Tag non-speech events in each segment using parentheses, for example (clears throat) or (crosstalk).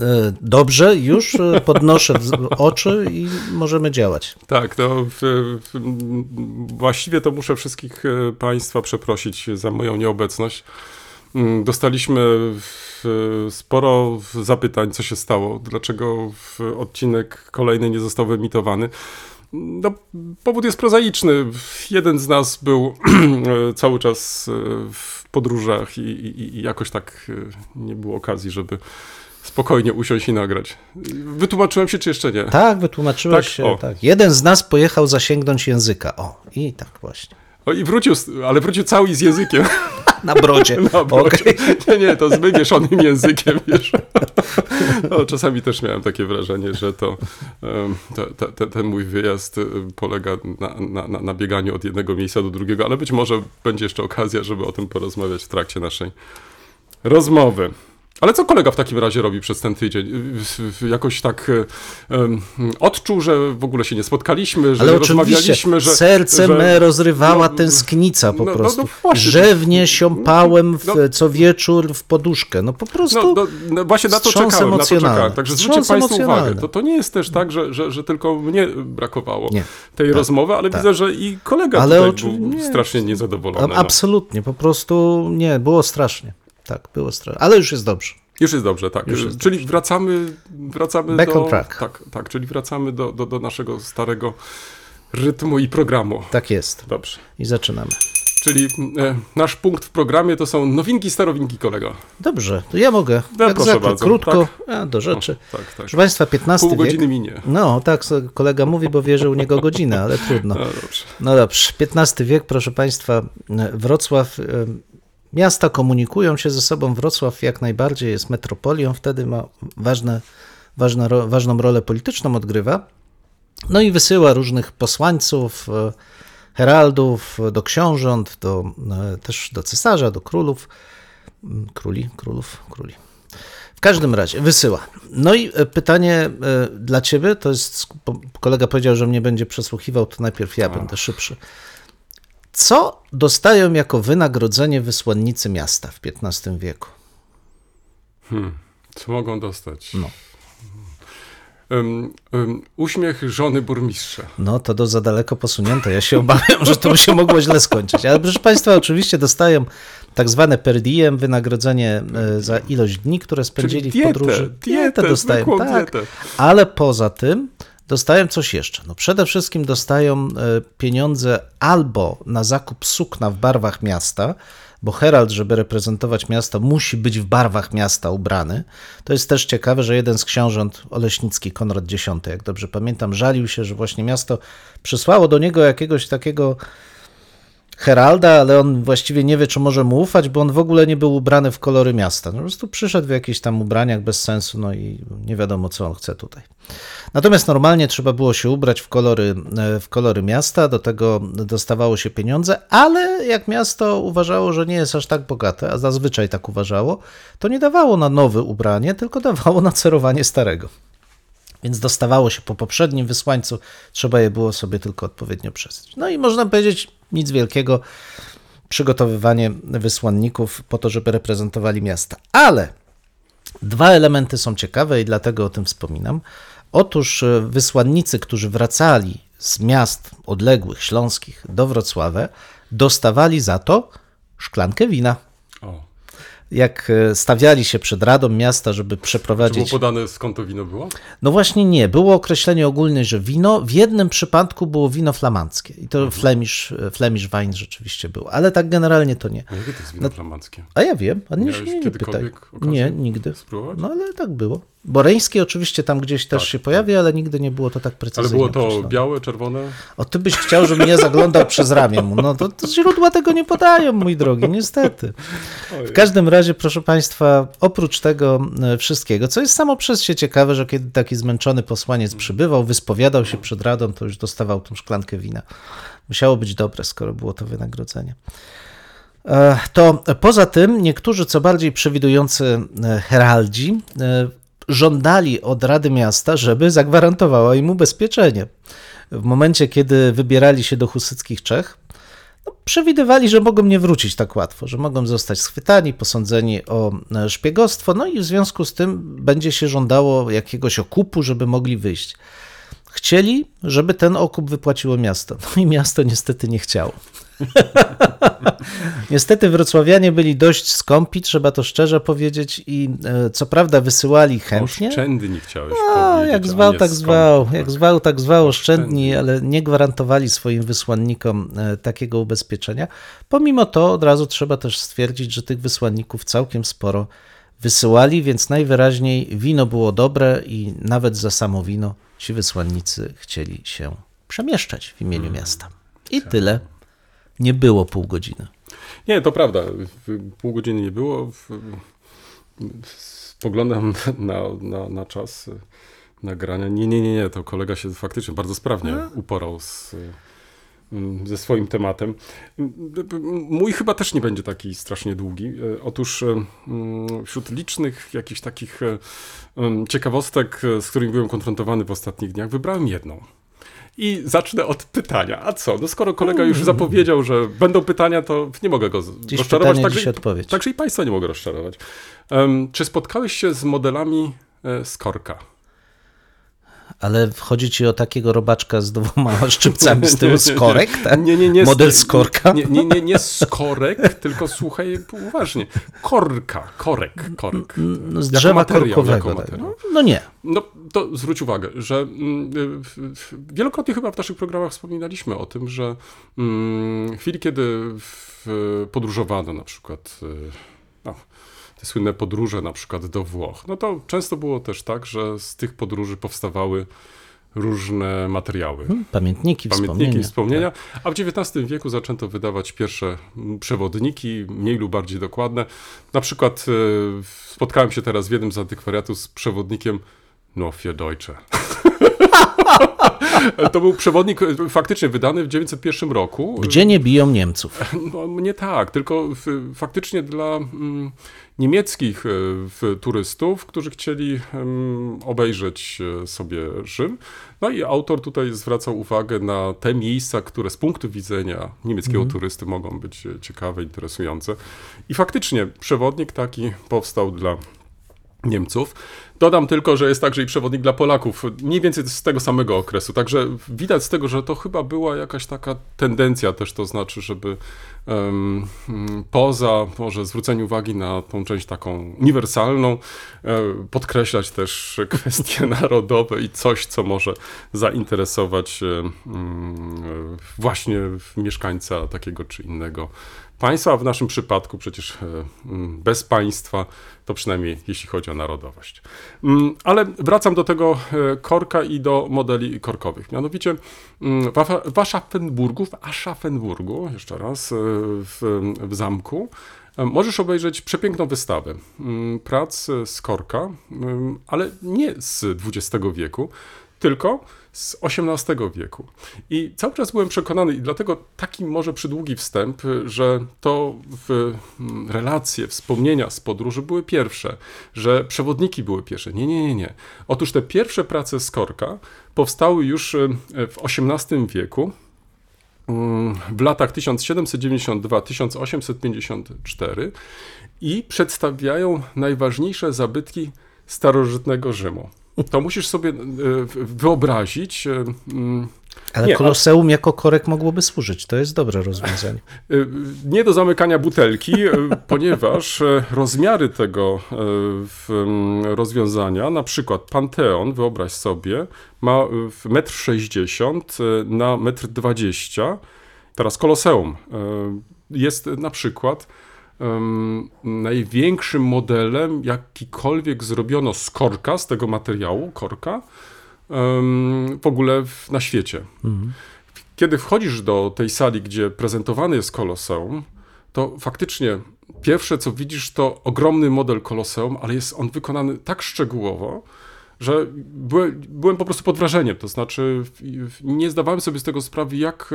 E, Dobrze, już e, podnoszę oczy i możemy działać. Tak, to w, właściwie to muszę wszystkich e, Państwa przeprosić za moją nieobecność. Mm, Dostaliśmy sporo zapytań, co się stało, dlaczego odcinek kolejny nie został wyemitowany. No, powód jest prozaiczny. Jeden z nas był (clears throat) cały czas e, w podróżach i, i, i jakoś tak e, nie było okazji, żeby spokojnie usiąść i nagrać. Wytłumaczyłem się, czy jeszcze nie? Tak, wytłumaczyłeś Tak? się. Tak. Jeden z nas pojechał zasięgnąć języka. O, i tak właśnie. O, I wrócił, ale wrócił cały z językiem. (laughs) Na brodzie. (laughs) Na brodzie. Okej. (laughs) Nie, nie, to z wywieszonym językiem, wiesz. No, czasami też miałem takie wrażenie, że to, te, te, ten mój wyjazd polega na, na, na bieganiu od jednego miejsca do drugiego, ale być może będzie jeszcze okazja, żeby o tym porozmawiać w trakcie naszej rozmowy. Ale co kolega w takim razie robi przez ten tydzień? Jakoś tak em, odczuł, że w ogóle się nie spotkaliśmy, że Ale nie rozmawialiśmy, że... serce że, me rozrywała no, tęsknica po no, no, prostu. no właśnie. Rzewnie siąpałem w, No. co wieczór w poduszkę. No po prostu No, no, no właśnie na to czekałem, na to czekałem. Także zwróćcie Państwo uwagę, to, to nie jest też tak, że, że, że tylko mnie brakowało Nie. tej Tak. rozmowy, ale Tak. widzę, że i kolega Ale tutaj był nie. strasznie niezadowolony. no. absolutnie, po prostu nie, było strasznie. Tak, było strasznie. Ale już jest dobrze. Już jest dobrze, tak. Już jest czyli wracamy, wracamy Back do... on track. Tak, tak, czyli wracamy do, do, do naszego starego rytmu i programu. Tak jest. Dobrze. I zaczynamy. Czyli e, nasz punkt w programie to są nowinki, starowinki kolego. Dobrze, to ja mogę. No, Jak proszę zwykle, bardzo, krótko, a, do rzeczy. Tak, tak. Proszę Państwa, 15 Pół wiek. godziny minie. No, tak kolega mówi, bo wie, że u niego godzina, ale trudno. (laughs) No dobrze. No dobrze, XV wiek, proszę Państwa, Wrocław, miasta komunikują się ze sobą, Wrocław jak najbardziej jest metropolią, wtedy ma ważne, ważne, ważną rolę polityczną odgrywa, no i wysyła różnych posłańców, e, heraldów do książąt, do, e, też do cesarza, do królów, Mm, króli, królów, króli. W każdym razie wysyła. No i e, pytanie e, dla ciebie, to jest, kolega powiedział, że mnie będzie przesłuchiwał, to najpierw ja będę szybszy. Co dostają jako wynagrodzenie wysłannicy miasta w XV wieku? Co mogą dostać? No. Um, um, uśmiech żony burmistrza. No to do za daleko posunięte. Ja się obawiam, że to by się mogło źle skończyć. Ale proszę Państwa, oczywiście dostają tak zwane per diem, wynagrodzenie e, za ilość dni, które spędzili dietę, w podróży. dietę, dostają, zwykłą tak. dietę. Ale poza tym dostają coś jeszcze. No przede wszystkim dostają e, pieniądze albo na zakup sukna w barwach miasta, bo herald, żeby reprezentować miasto, musi być w barwach miasta ubrany. To jest też ciekawe, że jeden z książąt Oleśnicki, Konrad X, jak dobrze pamiętam, żalił się, że właśnie miasto przysłało do niego jakiegoś takiego Heralda, ale on właściwie nie wie, czy może mu ufać, bo on w ogóle nie był ubrany w kolory miasta. No, po prostu przyszedł w jakichś tam ubraniach bez sensu, no i nie wiadomo, co on chce tutaj. Natomiast normalnie trzeba było się ubrać w kolory, e, w kolory miasta, do tego dostawało się pieniądze, ale jak miasto uważało, że nie jest aż tak bogate, a zazwyczaj tak uważało, to nie dawało na nowe ubranie, tylko dawało na cerowanie starego. Więc dostawało się po poprzednim wysłańcu, trzeba je było sobie tylko odpowiednio przesyć. No i można powiedzieć, nic wielkiego, przygotowywanie wysłanników po to, żeby reprezentowali miasta. Ale dwa elementy są ciekawe i dlatego o tym wspominam. Otóż e, wysłannicy, którzy wracali z miast odległych, śląskich do Wrocławia, dostawali za to szklankę wina. Jak e, stawiali się przed Radą Miasta, żeby Czy było przeprowadzić podane skąd to wino było? No właśnie nie. Było określenie ogólne, że wino, w jednym przypadku było wino flamandzkie i to Flemish, Flemish wine rzeczywiście było, ale tak generalnie to nie. A jakie to jest wino flamandzkie? A ja wiem, a nie, nie, nie pytaj. okazję Nie, nigdy. spróbować? No ale tak było. Boreńskie oczywiście tam gdzieś też Tak, się pojawia, ale nigdy nie było to tak Ale precyzyjnie było to określone. białe, czerwone? O, ty byś chciał, żebym ja zaglądał przez ramię mu. No to, to źródła tego nie podają, mój drogi, niestety. W każdym razie, proszę Państwa, oprócz tego e, wszystkiego, co jest samo przez się ciekawe, że kiedy taki zmęczony posłaniec przybywał, wyspowiadał się przed radą, to już dostawał tą szklankę wina. Musiało być dobre, skoro było to wynagrodzenie. E, To poza tym niektórzy, co bardziej przewidujący e, heraldzi, żądali od Rady Miasta, żeby zagwarantowała im ubezpieczenie. W momencie, kiedy wybierali się do husyckich Czech, no, przewidywali, że mogą nie wrócić tak łatwo, że mogą zostać schwytani, posądzeni o e, szpiegostwo, no i w związku z tym będzie się żądało jakiegoś okupu, żeby mogli wyjść. Chcieli, żeby ten okup wypłaciło miasto. No i miasto niestety nie chciało. (laughs) Niestety wrocławianie byli dość skąpi, trzeba to szczerze powiedzieć, i e, co prawda wysyłali chętnie. Oszczędny nie chciałeś No, powiedzieć. jak a zwał, tak skąd. zwał. Tak. Jak zwał, tak zwał, oszczędni, Oszczędni. ale nie gwarantowali swoim wysłannikom e, takiego ubezpieczenia. Pomimo to od razu trzeba też stwierdzić, że tych wysłanników całkiem sporo wysyłali, więc najwyraźniej wino było dobre i nawet za samo wino ci wysłannicy chcieli się przemieszczać w imieniu Hmm. miasta. I tyle. Nie było pół godziny. Nie, to prawda. W- Pół godziny nie było. Spoglądam na, na, na czas nagrania. Nie, nie, nie, nie. To kolega się faktycznie bardzo sprawnie uporał z, mm, ze swoim tematem. Mój chyba też nie będzie taki strasznie długi. Otóż mm, wśród licznych jakichś takich ym, ciekawostek, z którymi byłem konfrontowany w ostatnich dniach, wybrałem jedną. I zacznę od pytania. A co? No skoro kolega już zapowiedział, że będą pytania, to nie mogę go Dziś rozczarować. pytanie, Także, odpowiedź. także i Państwa nie mogę rozczarować. Em, czy spotkałeś się z modelami e, z korka? Ale chodzi ci o takiego robaczka z dwoma (laughs) szczypcami z tyłu, z korek, tak? Nie, nie, nie. Model z korka? Nie, nie, nie, nie z korek, (laughs) tylko słuchaj uważnie. Korka, korek, korek. No, z Jako drzewa materiał, korkowego. jako tak. materiał. No, no nie. No to zwróć uwagę, że mm, wielokrotnie chyba w naszych programach wspominaliśmy o tym, że mm, w chwili, kiedy podróżowano na przykład, y, te słynne podróże na przykład do Włoch, no to często było też tak, że z tych podróży powstawały różne materiały. Pamiętniki, Pamiętniki, wspomnienia. wspomnienia, a w XIX wieku zaczęto wydawać pierwsze mm, przewodniki, mniej lub bardziej dokładne. Na przykład e, spotkałem się teraz w jednym z antykwariatów z przewodnikiem No für Deutsche. (laughs) to był przewodnik e, faktycznie wydany w 901 roku. Gdzie nie biją Niemców? No, nie tak, tylko faktycznie dla mm, niemieckich e, turystów, którzy chcieli obejrzeć e, sobie Rzym. No i autor tutaj zwracał uwagę na te miejsca, które z punktu widzenia niemieckiego turysty mogą być e, ciekawe, interesujące. I faktycznie przewodnik taki powstał dla Niemców. Dodam tylko, że jest także i przewodnik dla Polaków, mniej więcej z tego samego okresu. Także widać z tego, że to chyba była jakaś taka tendencja też, to znaczy, żeby mm, poza może zwróceniu uwagi na tą część taką uniwersalną, e, podkreślać też (laughs) kwestie narodowe i coś, co może zainteresować mm, właśnie mieszkańca takiego czy innego państwa, a w naszym przypadku przecież e, bez państwa, to przynajmniej jeśli chodzi o narodowość. Mm, Ale wracam do tego e, korka i do modeli korkowych. Mianowicie mm, w Aschaffenburgu, w Aschaffenburgu, jeszcze raz, e, w, w zamku, możesz obejrzeć przepiękną wystawę mm, prac z korka, ale nie z XX wieku, tylko z XVIII wieku. I cały czas byłem przekonany, i dlatego taki może przydługi wstęp, że to mm, relacje, wspomnienia z podróży były pierwsze, że przewodniki były pierwsze. Nie, nie, nie, nie. Otóż te pierwsze prace z Korka powstały już e, w XVIII wieku, mm, w latach 1792-1854 i przedstawiają najważniejsze zabytki starożytnego Rzymu. To musisz sobie e, wyobrazić e, mm, Ale Nie, a- koloseum jako korek mogłoby służyć. To jest dobre rozwiązanie. Y, (laughs) Nie do zamykania butelki, ponieważ e, rozmiary tego e, mm, rozwiązania, na przykład Panteon, wyobraź sobie, ma y, w 1,60 m na 1,20 m. Teraz Koloseum e, jest na przykład em, największym modelem, jakikolwiek zrobiono z korka, z tego materiału, korka, em, w ogóle w, na świecie. Kiedy wchodzisz do tej sali, gdzie prezentowany jest Koloseum, to faktycznie pierwsze, co widzisz, to ogromny model Koloseum, ale jest on wykonany tak szczegółowo, że byłem, byłem po prostu pod wrażeniem. To znaczy, nie zdawałem sobie z tego sprawy, jak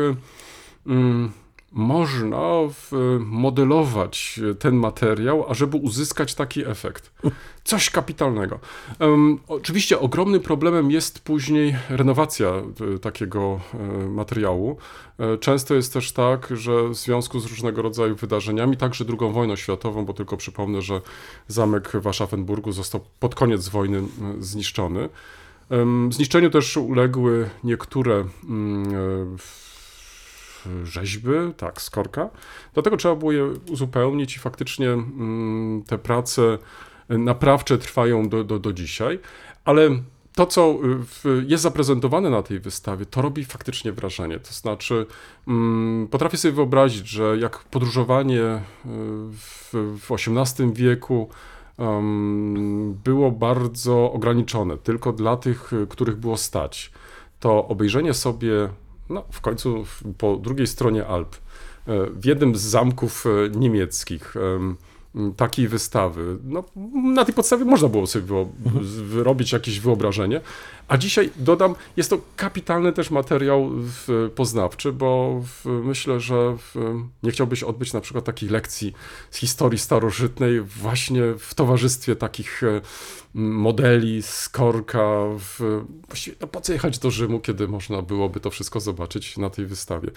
mm, można modelować ten materiał, ażeby uzyskać taki efekt. Coś kapitalnego. Em, oczywiście ogromnym problemem jest później renowacja y, takiego y, materiału. E, Często jest też tak, że w związku z różnego rodzaju wydarzeniami, także II wojną światową, bo tylko przypomnę, że zamek w Aschaffenburgu został pod koniec wojny zniszczony. Em, Zniszczeniu też uległy niektóre e, w- rzeźby, tak, z korka. Dlatego trzeba było je uzupełnić i faktycznie mm, te prace naprawcze trwają do, do, do dzisiaj, ale to, co y, jest zaprezentowane na tej wystawie, to robi faktycznie wrażenie. To znaczy, mm, potrafię sobie wyobrazić, że jak podróżowanie y, w, w XVIII wieku było bardzo ograniczone, tylko dla tych, y, których było stać, to obejrzenie sobie, no w końcu po drugiej stronie Alp, e, w jednym z zamków e, niemieckich, takiej wystawy. No, na tej podstawie można było sobie z- wyrobić jakieś wyobrażenie. A dzisiaj dodam, jest to kapitalny też materiał poznawczy, bo myślę, że nie chciałbyś odbyć na przykład takich lekcji z historii starożytnej właśnie w towarzystwie takich e, modeli z korka. W, właściwie, no po co jechać do Rzymu, kiedy można byłoby to wszystko zobaczyć na tej wystawie.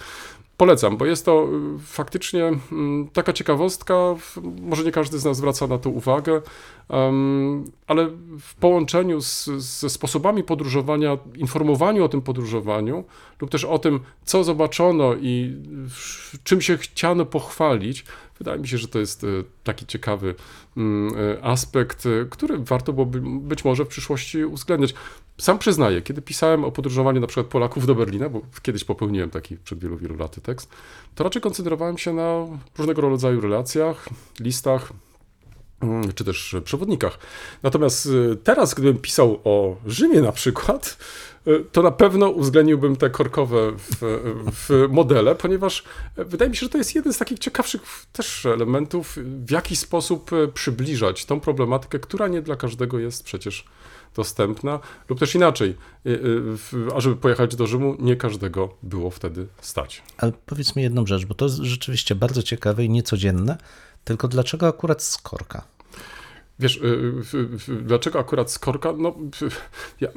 Polecam, bo jest to y, faktycznie mm, taka ciekawostka. Może nie każdy z nas zwraca na to uwagę, ale w połączeniu z, ze sposobami podróżowania, informowaniu o tym podróżowaniu lub też o tym, co zobaczono i czym się chciano pochwalić, wydaje mi się, że to jest y, taki ciekawy mm, y, aspekt, który warto byłoby być może w przyszłości uwzględniać. Sam przyznaję, kiedy pisałem o podróżowaniu na przykład Polaków do Berlina, bo kiedyś popełniłem taki przed wielu, wielu laty tekst, to raczej koncentrowałem się na różnego rodzaju relacjach, listach, mm, czy też przewodnikach. Natomiast y, teraz, gdybym pisał o Rzymie na przykład, y, to na pewno uwzględniłbym te korkowe w, w modele, ponieważ y, wydaje mi się, że to jest jeden z takich ciekawszych też elementów, w jaki sposób y, przybliżać tą problematykę, która nie dla każdego jest przecież dostępna, lub też inaczej, y, y, w- ażeby pojechać do Rzymu, nie każdego było wtedy stać. Ale powiedz mi jedną rzecz, bo to jest rzeczywiście bardzo ciekawe i niecodzienne. Tylko dlaczego akurat z korka? Wiesz, y, dlaczego akurat z korka? No, ja,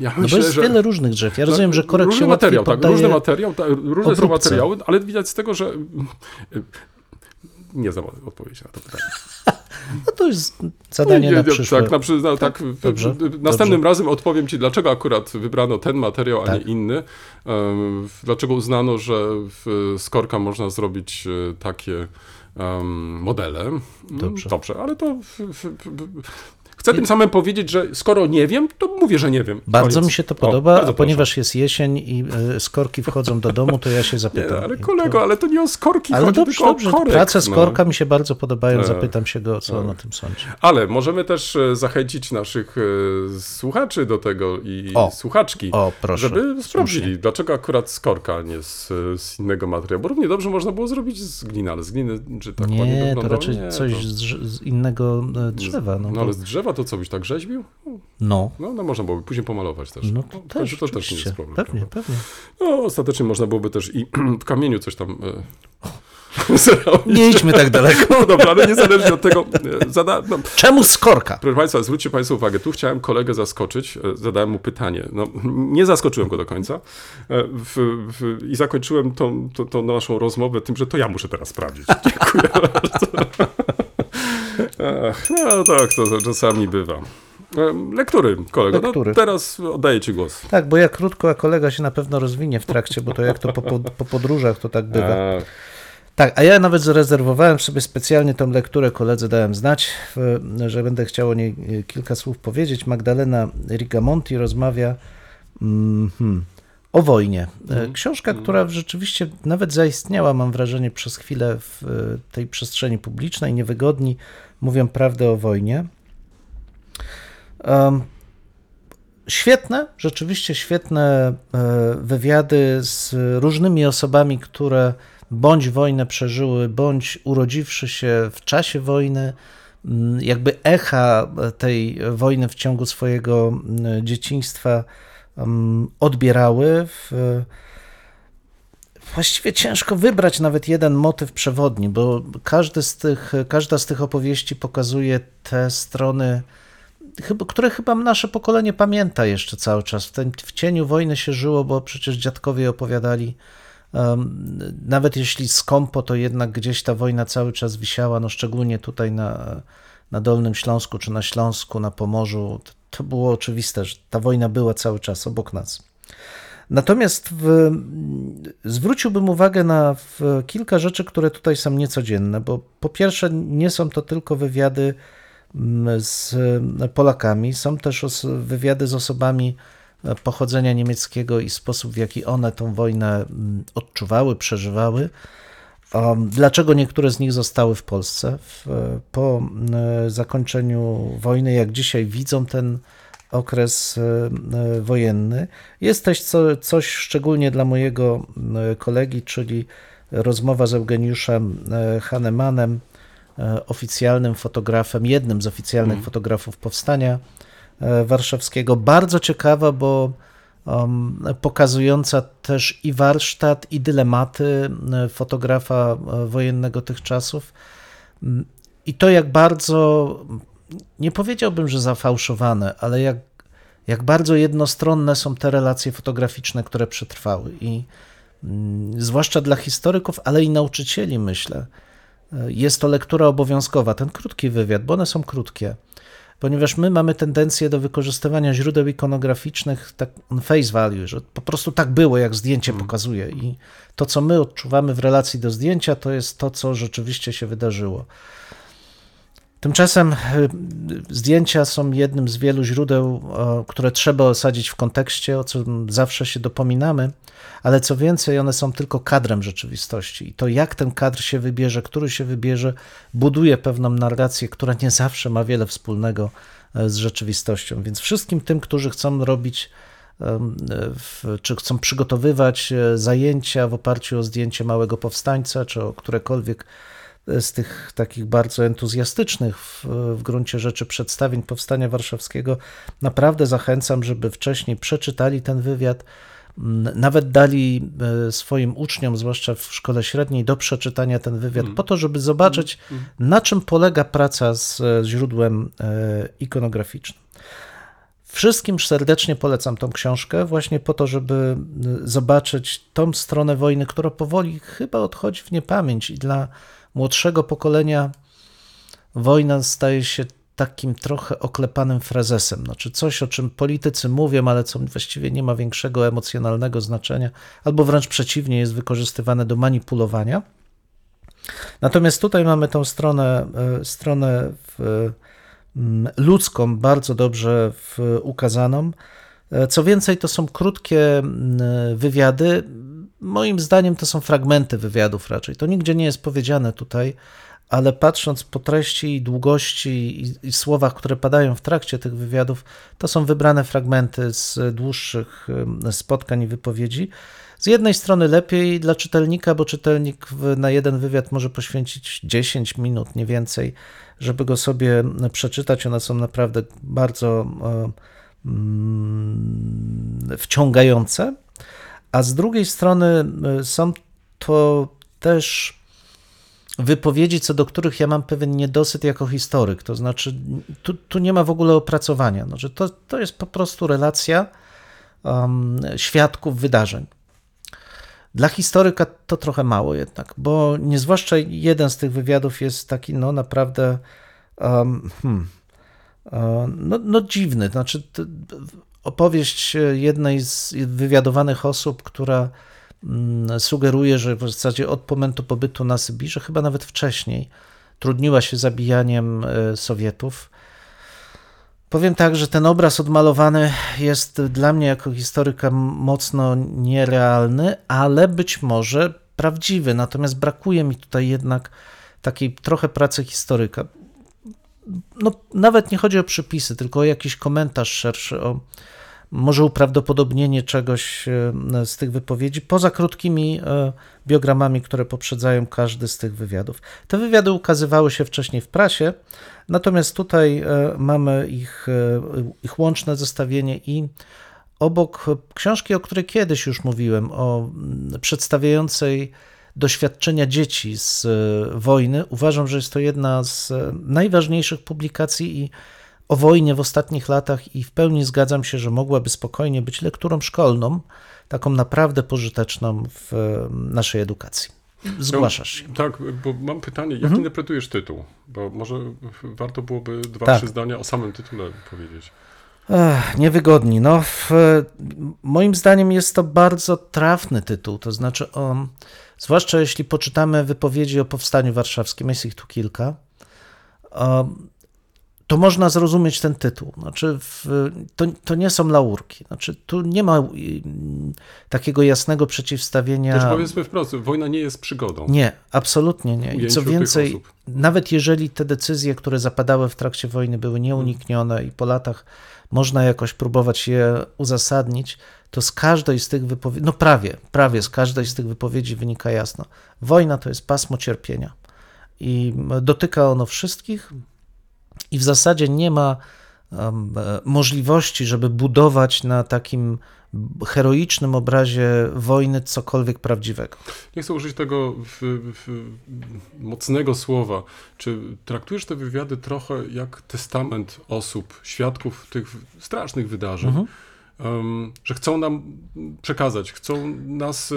ja No myślę, bo jest że... wiele różnych drzew. Ja rozumiem, że korek różny się materiał, tak, różny materiał, tak, różne są obróbce. materiały, ale widać z tego, że nie znam odpowiedzi na to pytanie. No to jest zadanie Nie, na przyszłe. Tak, na, na, tak dobrze, następnym razem odpowiem Ci, dlaczego akurat wybrano ten materiał, a Tak. nie inny. Em, Dlaczego uznano, że z korka można zrobić e, takie modele. Mm, Dobrze. Dobrze, ale to... Chcę tym samym powiedzieć, że skoro nie wiem, to mówię, że nie wiem. Bardzo Koniec. mi się to O, podoba, a ponieważ jest jesień i y, skorki wchodzą do domu, to ja się zapytam. Nie, ale kolego, ale to nie o skorki Ale chodzi, dobrze, dobrze. o korek. Prace z no. korka mi się bardzo podobają. Tak. Zapytam się go, co on o tym sądzi. Ale możemy też e, zachęcić naszych e, słuchaczy do tego i O. słuchaczki, O, żeby sprawdzili, dlaczego akurat z korka, a nie z, z innego materiału. Bo równie dobrze można było zrobić z gliny, ale z gliny, czy tak ładnie Nie, to raczej Nie, coś to- z, drze- z innego e, drzewa. No, No bo- ale z drzewa to co byś tak rzeźbił? no, No, no można byłoby później pomalować też. no to końcu też, to też nie jest problem. Pewnie, prawda? pewnie. No, ostatecznie można byłoby też i (clears throat) w kamieniu coś tam e. (laughs) Nie idźmy tak daleko. (laughs) No dobra, ale niezależnie od tego, e, zada, no, Czemu z korka? Proszę Państwa, zwróćcie Państwo uwagę, tu chciałem kolegę zaskoczyć, e, zadałem mu pytanie. No, nie zaskoczyłem go do końca w, w, i zakończyłem tą, tą, tą naszą rozmowę tym, że to ja muszę teraz sprawdzić. (laughs) Dziękuję bardzo. Ach, no tak, to, czasami bywa. E, Lektury, kolego. Lektury. No, teraz oddaję Ci głos. Tak, bo ja krótko, a kolega się na pewno rozwinie w trakcie, bo to jak to po, po, po podróżach to tak bywa. E, Tak, a ja nawet zarezerwowałem sobie specjalnie tą lekturę, koledze dałem znać, w- że będę chciał o niej e, kilka słów powiedzieć. Magdalena Rigamonti rozmawia mm, hmm, o wojnie. E, Książka, która rzeczywiście nawet zaistniała, mam wrażenie, przez chwilę w e, tej przestrzeni publicznej, niewygodni mówią prawdę o wojnie. Em, Świetne, rzeczywiście świetne e, wywiady z różnymi osobami, które bądź wojnę przeżyły, bądź urodziwszy się w czasie wojny, m, jakby echa tej wojny w ciągu swojego m, dzieciństwa odbierały. W, Właściwie ciężko wybrać nawet jeden motyw przewodni, bo każdy z tych, każda z tych opowieści pokazuje te strony które chyba nasze pokolenie pamięta jeszcze cały czas. W, tym, w cieniu wojny się żyło, bo przecież dziadkowie opowiadali, um, nawet jeśli skąpo, to jednak gdzieś ta wojna cały czas wisiała, no szczególnie tutaj na, na Dolnym Śląsku, czy na Śląsku, na Pomorzu. To, to było oczywiste, że ta wojna była cały czas obok nas. Natomiast w, zwróciłbym uwagę na kilka rzeczy, które tutaj są niecodzienne, bo po pierwsze nie są to tylko wywiady mm, z Polakami, są też wywiady z osobami pochodzenia niemieckiego i sposób, w jaki one tą wojnę mm, odczuwały, przeżywały. Um, Dlaczego niektóre z nich zostały w Polsce po mm, zakończeniu wojny, jak dzisiaj widzą ten okres e, e, wojenny. Jest też co, coś szczególnie dla mojego e, kolegi, czyli rozmowa z Eugeniuszem Hanemanem, oficjalnym fotografem, jednym z oficjalnych fotografów powstania warszawskiego. Bardzo ciekawa, bo um, pokazująca też i warsztat, i dylematy fotografa wojennego tych czasów. Mm, I to, jak bardzo, nie powiedziałbym, że zafałszowane, ale jak, jak bardzo jednostronne są te relacje fotograficzne, które przetrwały. I mm, zwłaszcza dla historyków, ale i nauczycieli, myślę, e, jest to lektura obowiązkowa, ten krótki wywiad, bo one są krótkie ponieważ my mamy tendencję do wykorzystywania źródeł ikonograficznych tak on face value, że po prostu tak było, jak zdjęcie pokazuje i to, co my odczuwamy w relacji do zdjęcia, to jest to, co rzeczywiście się wydarzyło. Tymczasem y, zdjęcia są jednym z wielu źródeł, o, które trzeba osadzić w kontekście, o co zawsze się dopominamy, ale co więcej, one są tylko kadrem rzeczywistości. I to, jak ten kadr się wybierze, który się wybierze, buduje pewną narrację, która nie zawsze ma wiele wspólnego e, z rzeczywistością. Więc wszystkim tym, którzy chcą robić czy chcą przygotowywać e, zajęcia w oparciu o zdjęcie małego powstańca, czy o którekolwiek z tych takich bardzo entuzjastycznych w, w gruncie rzeczy przedstawień Powstania Warszawskiego, naprawdę zachęcam, żeby wcześniej przeczytali ten wywiad, nawet dali e, swoim uczniom, zwłaszcza w szkole średniej, do przeczytania ten wywiad, po to, żeby zobaczyć, na czym polega praca z e, źródłem e, ikonograficznym. Wszystkim serdecznie polecam tą książkę, właśnie po to, żeby zobaczyć tą stronę wojny, która powoli chyba odchodzi w niepamięć i dla młodszego pokolenia wojna staje się takim trochę oklepanym frazesem. Znaczy coś, o czym politycy mówią, ale co właściwie nie ma większego emocjonalnego znaczenia, albo wręcz przeciwnie, jest wykorzystywane do manipulowania. Natomiast tutaj mamy tą stronę, e, stronę w, mm, ludzką, bardzo dobrze ukazaną. E, Co więcej, to są krótkie mm, wywiady. Moim zdaniem to są fragmenty wywiadów raczej. To nigdzie nie jest powiedziane tutaj, ale patrząc po treści i długości i, i słowach, które padają w trakcie tych wywiadów, to są wybrane fragmenty z dłuższych spotkań i wypowiedzi. Z jednej strony lepiej dla czytelnika, bo czytelnik na jeden wywiad może poświęcić 10 minut, nie więcej, żeby go sobie przeczytać. One są naprawdę bardzo wciągające. A z drugiej strony y, są to też wypowiedzi, co do których ja mam pewien niedosyt jako historyk. To znaczy, tu, tu nie ma w ogóle opracowania. Znaczy, to, to jest po prostu relacja um, świadków wydarzeń. Dla historyka to trochę mało jednak, bo nie zwłaszcza jeden z tych wywiadów jest taki, no naprawdę um, hmm, E, No, no dziwny, znaczy opowieść jednej z wywiadowanych osób, która mm, sugeruje, że w zasadzie od momentu pobytu na Sybirze, chyba nawet wcześniej, trudniła się zabijaniem e, Sowietów. Powiem tak, że ten obraz odmalowany jest dla mnie jako historyka mocno nierealny, ale być może prawdziwy. Natomiast brakuje mi tutaj jednak takiej trochę pracy historyka. No, nawet nie chodzi o przypisy, tylko o jakiś komentarz szerszy, o może uprawdopodobnienie czegoś e, z tych wypowiedzi, poza krótkimi e, biogramami, które poprzedzają każdy z tych wywiadów. Te wywiady ukazywały się wcześniej w prasie, natomiast tutaj e, mamy ich, ich łączne zestawienie i obok książki, o której kiedyś już mówiłem, o przedstawiającej doświadczenia dzieci z e, wojny, uważam, że jest to jedna z e, najważniejszych publikacji i o wojnie w ostatnich latach i w pełni zgadzam się, że mogłaby spokojnie być lekturą szkolną, taką naprawdę pożyteczną w e, naszej edukacji. Zgłaszasz się. Tak, bo mam pytanie, jak interpretujesz tytuł? Bo może warto byłoby dwa, Tak. trzy zdania o samym tytule powiedzieć. Ech, niewygodni. No, w, moim zdaniem jest to bardzo trafny tytuł. To znaczy, on, zwłaszcza jeśli poczytamy wypowiedzi o powstaniu warszawskim, jest ich tu kilka, to można zrozumieć ten tytuł. Znaczy, w, to, to nie są laurki. Znaczy, tu nie ma takiego jasnego przeciwstawienia. Też powiedzmy wprost, wojna nie jest przygodą. Nie, absolutnie nie. I co więcej, nawet jeżeli te decyzje, które zapadały w trakcie wojny, były nieuniknione i po latach można jakoś próbować je uzasadnić, to z każdej z tych wypowiedzi, no prawie, prawie z każdej z tych wypowiedzi wynika jasno. Wojna to jest pasmo cierpienia i dotyka ono wszystkich i w zasadzie nie ma możliwości, żeby budować na takim heroicznym obrazie wojny cokolwiek prawdziwego. Nie chcę użyć tego w, w, mocnego słowa. Czy traktujesz te wywiady trochę jak testament osób, świadków tych strasznych wydarzeń, Mhm. em, że chcą nam przekazać, chcą nas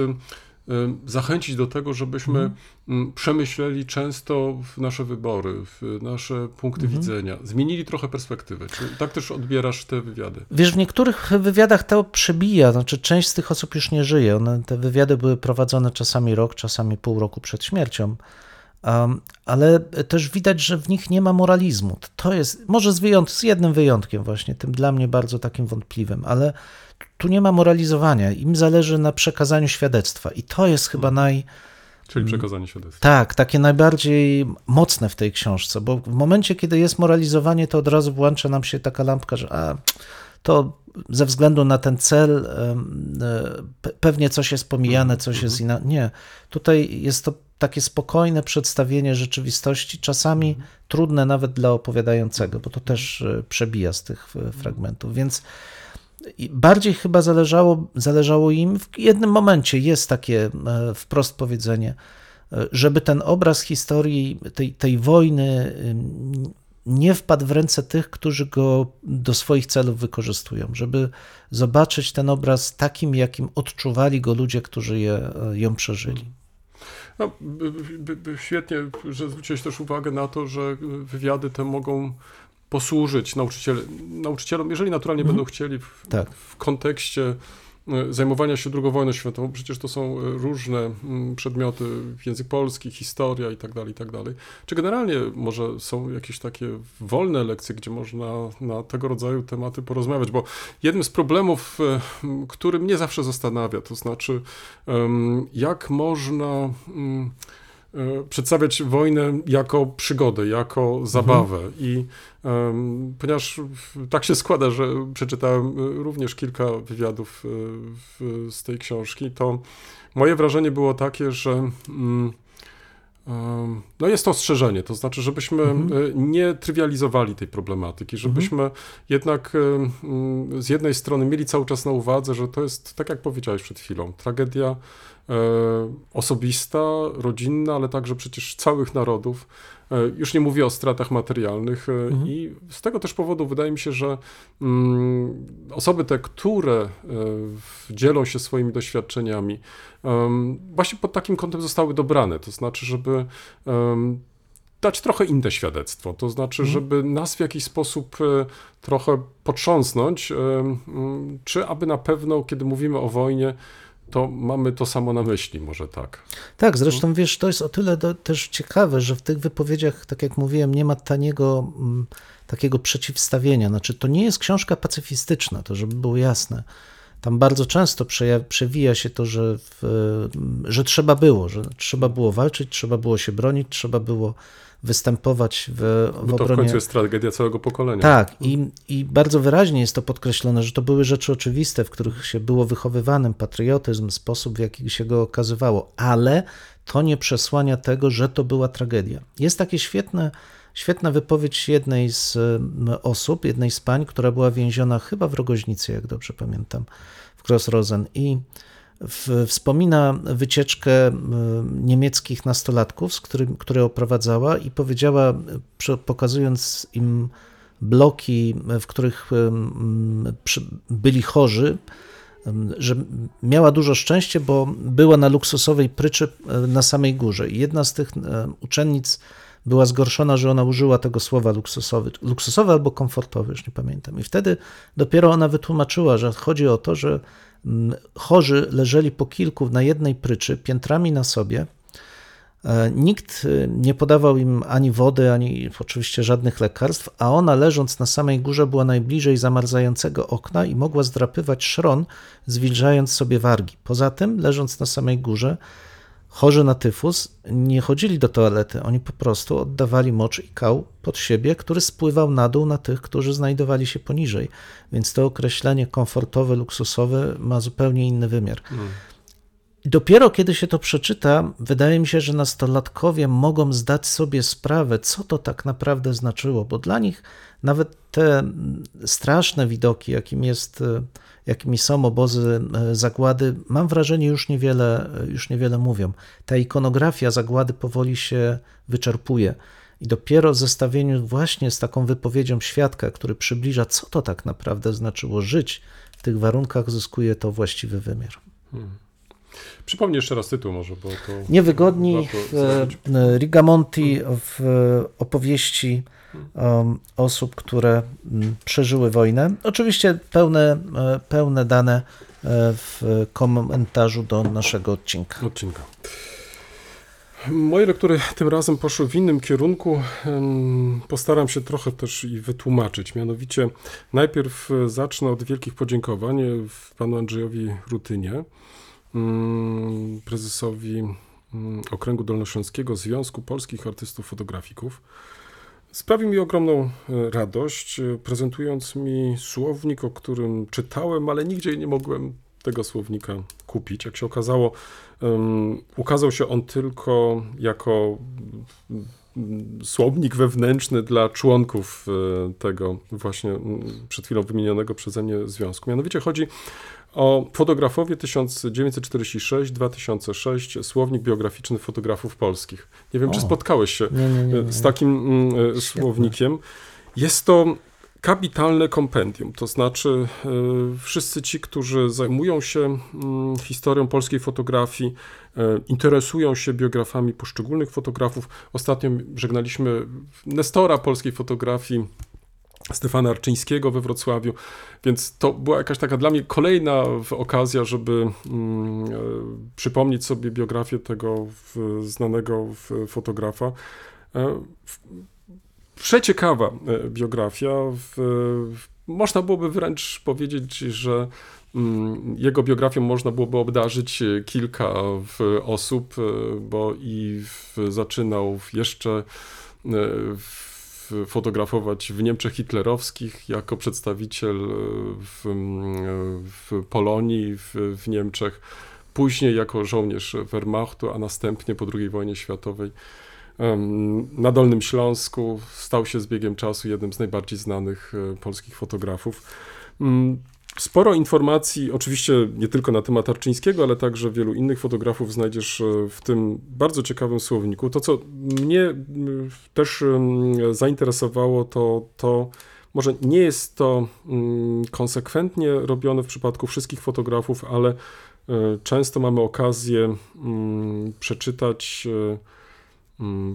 zachęcić do tego, żebyśmy Mhm. przemyśleli często w nasze wybory, w nasze punkty Mhm. widzenia, zmienili trochę perspektywę. Czy tak też odbierasz te wywiady? Wiesz, w niektórych wywiadach to przebija, znaczy część z tych osób już nie żyje. One, te wywiady były prowadzone czasami rok, czasami pół roku przed śmiercią. Um, ale też widać, że w nich nie ma moralizmu. To jest, może z, wyjąt- z jednym wyjątkiem właśnie, tym dla mnie bardzo takim wątpliwym, ale tu nie ma moralizowania. Im zależy na przekazaniu świadectwa i to jest chyba naj, Czyli przekazanie świadectwa. tak, takie najbardziej mocne w tej książce, bo w momencie, kiedy jest moralizowanie, to od razu włącza nam się taka lampka, że a, to ze względu na ten cel e, pe- pewnie coś jest pomijane, coś jest inne. Nie, tutaj jest to takie spokojne przedstawienie rzeczywistości, czasami trudne nawet dla opowiadającego, bo to też e, przebija z tych e, fragmentów, więc bardziej chyba zależało, zależało im w jednym momencie, jest takie e, wprost powiedzenie, e, żeby ten obraz historii tej, tej wojny nie wpadł w ręce tych, którzy go do swoich celów wykorzystują, żeby zobaczyć ten obraz takim, jakim odczuwali go ludzie, którzy je, e, ją przeżyli. No, świetnie, że zwróciłeś też uwagę na to, że wywiady te mogą posłużyć nauczyciele, nauczycielom, jeżeli naturalnie będą chcieli, w, Tak. w kontekście e, zajmowania się II wojną światową. Przecież to są e, różne mm, przedmioty, język polski, historia i tak dalej, i tak dalej. Czy generalnie może są jakieś takie wolne lekcje, gdzie można na tego rodzaju tematy porozmawiać? Bo jednym z problemów, e, który mnie zawsze zastanawia, to znaczy jak można mm, przedstawiać wojnę jako przygodę, jako zabawę. I em, ponieważ tak się składa, że przeczytałem e, również kilka wywiadów e, w, z tej książki, to moje wrażenie było takie, że mm, no jest to ostrzeżenie, to znaczy, żebyśmy e, nie trywializowali tej problematyki, żebyśmy jednak e, z jednej strony mieli cały czas na uwadze, że to jest, tak jak powiedziałeś przed chwilą, tragedia e, osobista, rodzinna, ale także przecież całych narodów. E, Już nie mówię o stratach materialnych e, i z tego też powodu wydaje mi się, że mm, osoby te, które e, dzielą się swoimi doświadczeniami, właśnie pod takim kątem zostały dobrane, to znaczy, żeby dać trochę inne świadectwo. To znaczy, Mhm. żeby nas w jakiś sposób trochę potrząsnąć, czy aby na pewno, kiedy mówimy o wojnie, to mamy to samo na myśli, może tak. Tak, zresztą wiesz, to jest o tyle do, też ciekawe, że w tych wypowiedziach, tak jak mówiłem, nie ma taniego mm, takiego przeciwstawienia. Znaczy, to nie jest książka pacyfistyczna, to żeby było jasne. Tam bardzo często przewija się to, że, w, że trzeba było, że trzeba było walczyć, trzeba było się bronić, trzeba było występować w, w Bo to w obronie. końcu jest tragedia całego pokolenia. Tak, i, i bardzo wyraźnie jest to podkreślone, że to były rzeczy oczywiste, w których się było wychowywanym patriotyzm, sposób, w jaki się go okazywało, ale to nie przesłania tego, że to była tragedia. Jest takie świetne, świetna wypowiedź jednej z osób, jednej z pań, która była więziona chyba w Rogoźnicy, jak dobrze pamiętam, w Crossrosen i wspomina wycieczkę em, niemieckich nastolatków, z którym, które oprowadzała i powiedziała, e, pokazując im bloki, w których przy- byli chorzy, em, że miała dużo szczęścia, bo była na luksusowej pryczy e, na samej górze. I jedna z tych e, uczennic była zgorszona, że ona użyła tego słowa luksusowy, luksusowy albo komfortowy, już nie pamiętam. I wtedy dopiero ona wytłumaczyła, że chodzi o to, że chorzy leżeli po kilku na jednej pryczy, piętrami na sobie. E, Nikt e, nie podawał im ani wody, ani oczywiście żadnych lekarstw, a ona leżąc na samej górze była najbliżej zamarzającego okna i mogła zdrapywać szron, zwilżając sobie wargi. Poza tym, leżąc na samej górze, chorzy na tyfus nie chodzili do toalety, oni po prostu oddawali mocz i kał pod siebie, który spływał na dół na tych, którzy znajdowali się poniżej. Więc to określenie komfortowe, luksusowe ma zupełnie inny wymiar. Dopiero kiedy się to przeczyta, wydaje mi się, że nastolatkowie mogą zdać sobie sprawę, co to tak naprawdę znaczyło, bo dla nich nawet te straszne widoki, jakim jest, e, jakimi są obozy e, zagłady, mam wrażenie, już niewiele, e, już niewiele mówią. Ta ikonografia zagłady powoli się wyczerpuje. I dopiero w zestawieniu właśnie z taką wypowiedzią świadka, który przybliża, co to tak naprawdę znaczyło żyć w tych warunkach, zyskuje to właściwy wymiar. Przypomnij jeszcze raz tytuł może, bo to... Niewygodni e, Rigamonti w opowieści um, osób, które mm, przeżyły wojnę. Oczywiście pełne, e, pełne dane e, w komentarzu do naszego odcinka. odcinka. Moje lektury tym razem poszły w innym kierunku. Postaram się trochę też i wytłumaczyć. Mianowicie najpierw e, zacznę od wielkich podziękowań panu Andrzejowi Rutynie, mm, prezesowi mm, Okręgu Dolnośląskiego Związku Polskich Artystów Fotografików. Sprawił mi ogromną e, radość, e, prezentując mi słownik, o którym czytałem, ale nigdzie nie mogłem tego słownika kupić. Jak się okazało, em, ukazał się on tylko jako mm, słownik wewnętrzny dla członków e, tego właśnie mm, przed chwilą wymienionego przeze mnie związku. Mianowicie chodzi o fotografowie 1946-2006, słownik biograficzny fotografów polskich. Nie wiem, czy O. spotkałeś się Nie, nie, nie, nie. z takim mm, e, słownikiem. Jest to kapitalne kompendium, to znaczy e, wszyscy ci, którzy zajmują się mm, historią polskiej fotografii, e, interesują się biografami poszczególnych fotografów. Ostatnio żegnaliśmy Nestora polskiej fotografii, Stefana Arczyńskiego we Wrocławiu, więc to była jakaś taka dla mnie kolejna okazja, żeby mm, e, przypomnieć sobie biografię tego znanego fotografa. E, przeciekawa e, biografia. Można byłoby wręcz powiedzieć, że mm, jego biografią można byłoby obdarzyć kilka osób, bo i zaczynał jeszcze w, fotografować w Niemczech hitlerowskich jako przedstawiciel e, w, mm, w Polonii, w, w Niemczech, później jako żołnierz Wehrmachtu, a następnie po II wojnie światowej na Dolnym Śląsku stał się z biegiem czasu jednym z najbardziej znanych e, polskich fotografów. Sporo informacji, oczywiście nie tylko na temat Arczyńskiego, ale także wielu innych fotografów znajdziesz e, w tym bardzo ciekawym słowniku. To, co mnie też zainteresowało, to to, może nie jest to mm, konsekwentnie robione w przypadku wszystkich fotografów, ale e, często mamy okazję mm, przeczytać e,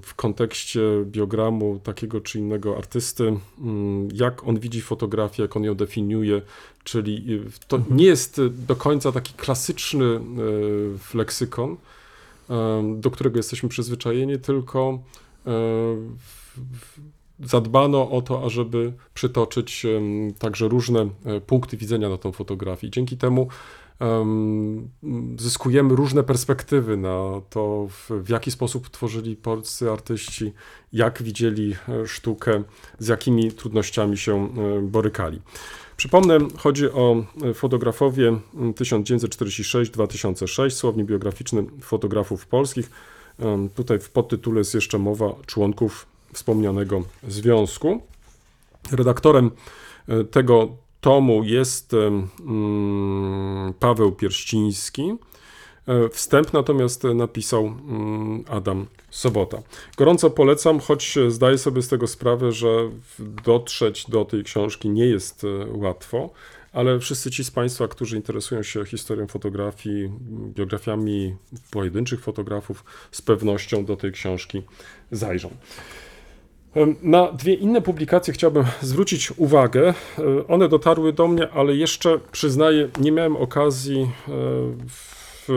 w kontekście biogramu takiego czy innego artysty, mm, jak on widzi fotografię, jak on ją definiuje, czyli y, to nie jest y, do końca taki klasyczny y, leksykon, do którego jesteśmy przyzwyczajeni, tylko e, zadbano o to, ażeby przytoczyć także różne e, punkty widzenia na tą fotografię. Dzięki temu em, zyskujemy różne perspektywy na to, w, jaki sposób tworzyli polscy artyści, jak widzieli e, sztukę, z jakimi trudnościami się e, borykali. Przypomnę, chodzi o e, fotografowie m, 1946-2006, słownik biograficzny fotografów polskich. Tutaj w podtytule jest jeszcze mowa członków wspomnianego związku. Redaktorem tego tomu jest mm, Paweł Pierściński. E, Wstęp natomiast napisał mm, Adam Sobota. Gorąco polecam, choć zdaję sobie z tego sprawę, że dotrzeć do tej książki nie jest e, łatwo, ale wszyscy ci z Państwa, którzy interesują się historią fotografii, biografiami pojedynczych fotografów, z pewnością do tej książki zajrzą. Na dwie inne publikacje chciałbym zwrócić uwagę. E, One dotarły do mnie, ale jeszcze przyznaję, nie miałem okazji e, w,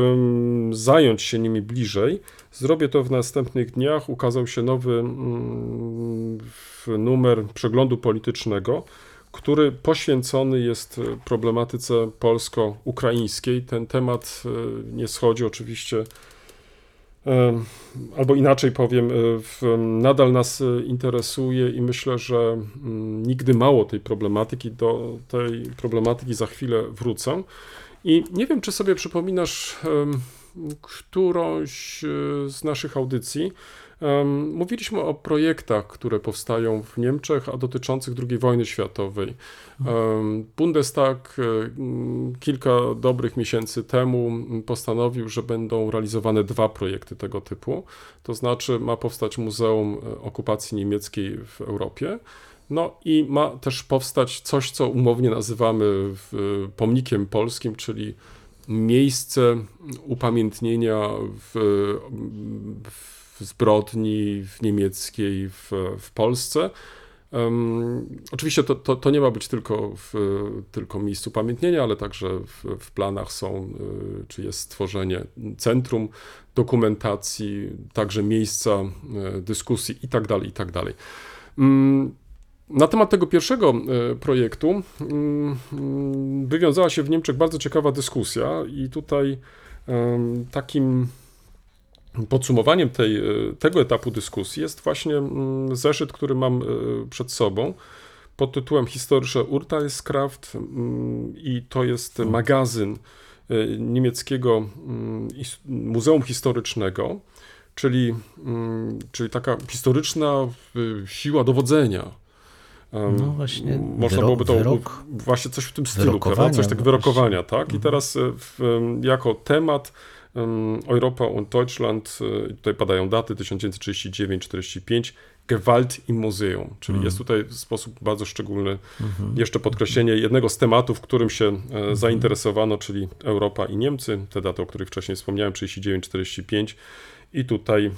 zająć się nimi bliżej. Zrobię to w następnych dniach. Ukazał się nowy mm, numer przeglądu politycznego, który poświęcony jest e, problematyce polsko-ukraińskiej. Ten temat nie schodzi oczywiście Albo inaczej powiem, e, nadal nas e, interesuje i myślę, że mm, nigdy mało tej problematyki. Do tej problematyki za chwilę wrócę. I nie wiem, czy sobie przypominasz którąś e, z naszych audycji. Mówiliśmy o projektach, które powstają w Niemczech, a dotyczących II wojny światowej. Bundestag e, kilka dobrych miesięcy temu postanowił, że będą realizowane dwa projekty tego typu. To znaczy ma powstać Muzeum e, Okupacji Niemieckiej w Europie. No i ma też powstać coś, co umownie nazywamy pomnikiem polskim, czyli miejsce upamiętnienia w, w zbrodni w niemieckiej w, w Polsce. Um, oczywiście to, to, to nie ma być tylko w tylko miejscu upamiętnienia, ale także w, w planach są, y, czy jest stworzenie centrum dokumentacji, także miejsca y, dyskusji i dalej, i tak dalej. Mm, Na temat tego pierwszego y, projektu wywiązała się w Niemczech bardzo ciekawa dyskusja i tutaj takim podsumowaniem tej, e, tego etapu dyskusji jest właśnie mm, zeszyt, który mam e, przed sobą pod tytułem Historische Urteilskraft mm, i to jest magazyn e, niemieckiego mm, Muzeum Historycznego, czyli, czyli taka historyczna e, siła dowodzenia. No właśnie, Można byłoby to wyrok- właśnie coś w tym stylu, prawda? coś tak wyrokowania, tak? I teraz e, w, jako temat em, Europa und Deutschland, e, tutaj padają daty 1939-45, Gewalt im Muzeum, czyli jest tutaj w sposób bardzo szczególny jeszcze podkreślenie jednego z tematów, którym się e, zainteresowano, czyli Europa i Niemcy, te daty, o których wcześniej wspomniałem, 39-45 i tutaj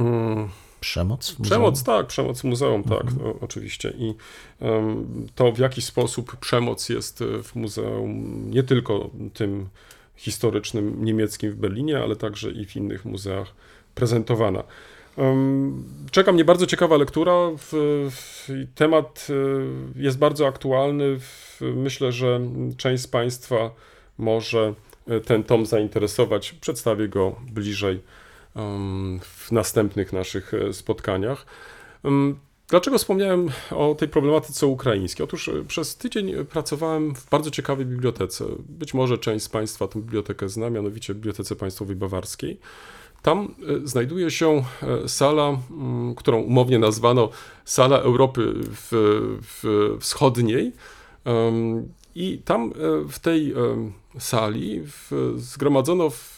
mm, Przemoc? w Przemoc, tak, przemoc w muzeum, tak, o, oczywiście. I em, to, w jaki sposób przemoc jest w muzeum, nie tylko tym historycznym niemieckim w Berlinie, ale także i w innych muzeach prezentowana. Czeka mnie bardzo ciekawa lektura. Temat e, jest bardzo aktualny. Myślę, że część z Państwa może e, ten tom zainteresować. Przedstawię go bliżej w następnych naszych e, spotkaniach. Dlaczego wspomniałem o tej problematyce ukraińskiej? Otóż e, przez tydzień e, pracowałem w bardzo ciekawej bibliotece. Być może część z Państwa tę bibliotekę zna, mianowicie Bibliotece Państwowej Bawarskiej. Tam e, znajduje się sala, którą umownie nazwano Sala Europy w, w Wschodniej. I tam w tej sali w, zgromadzono w,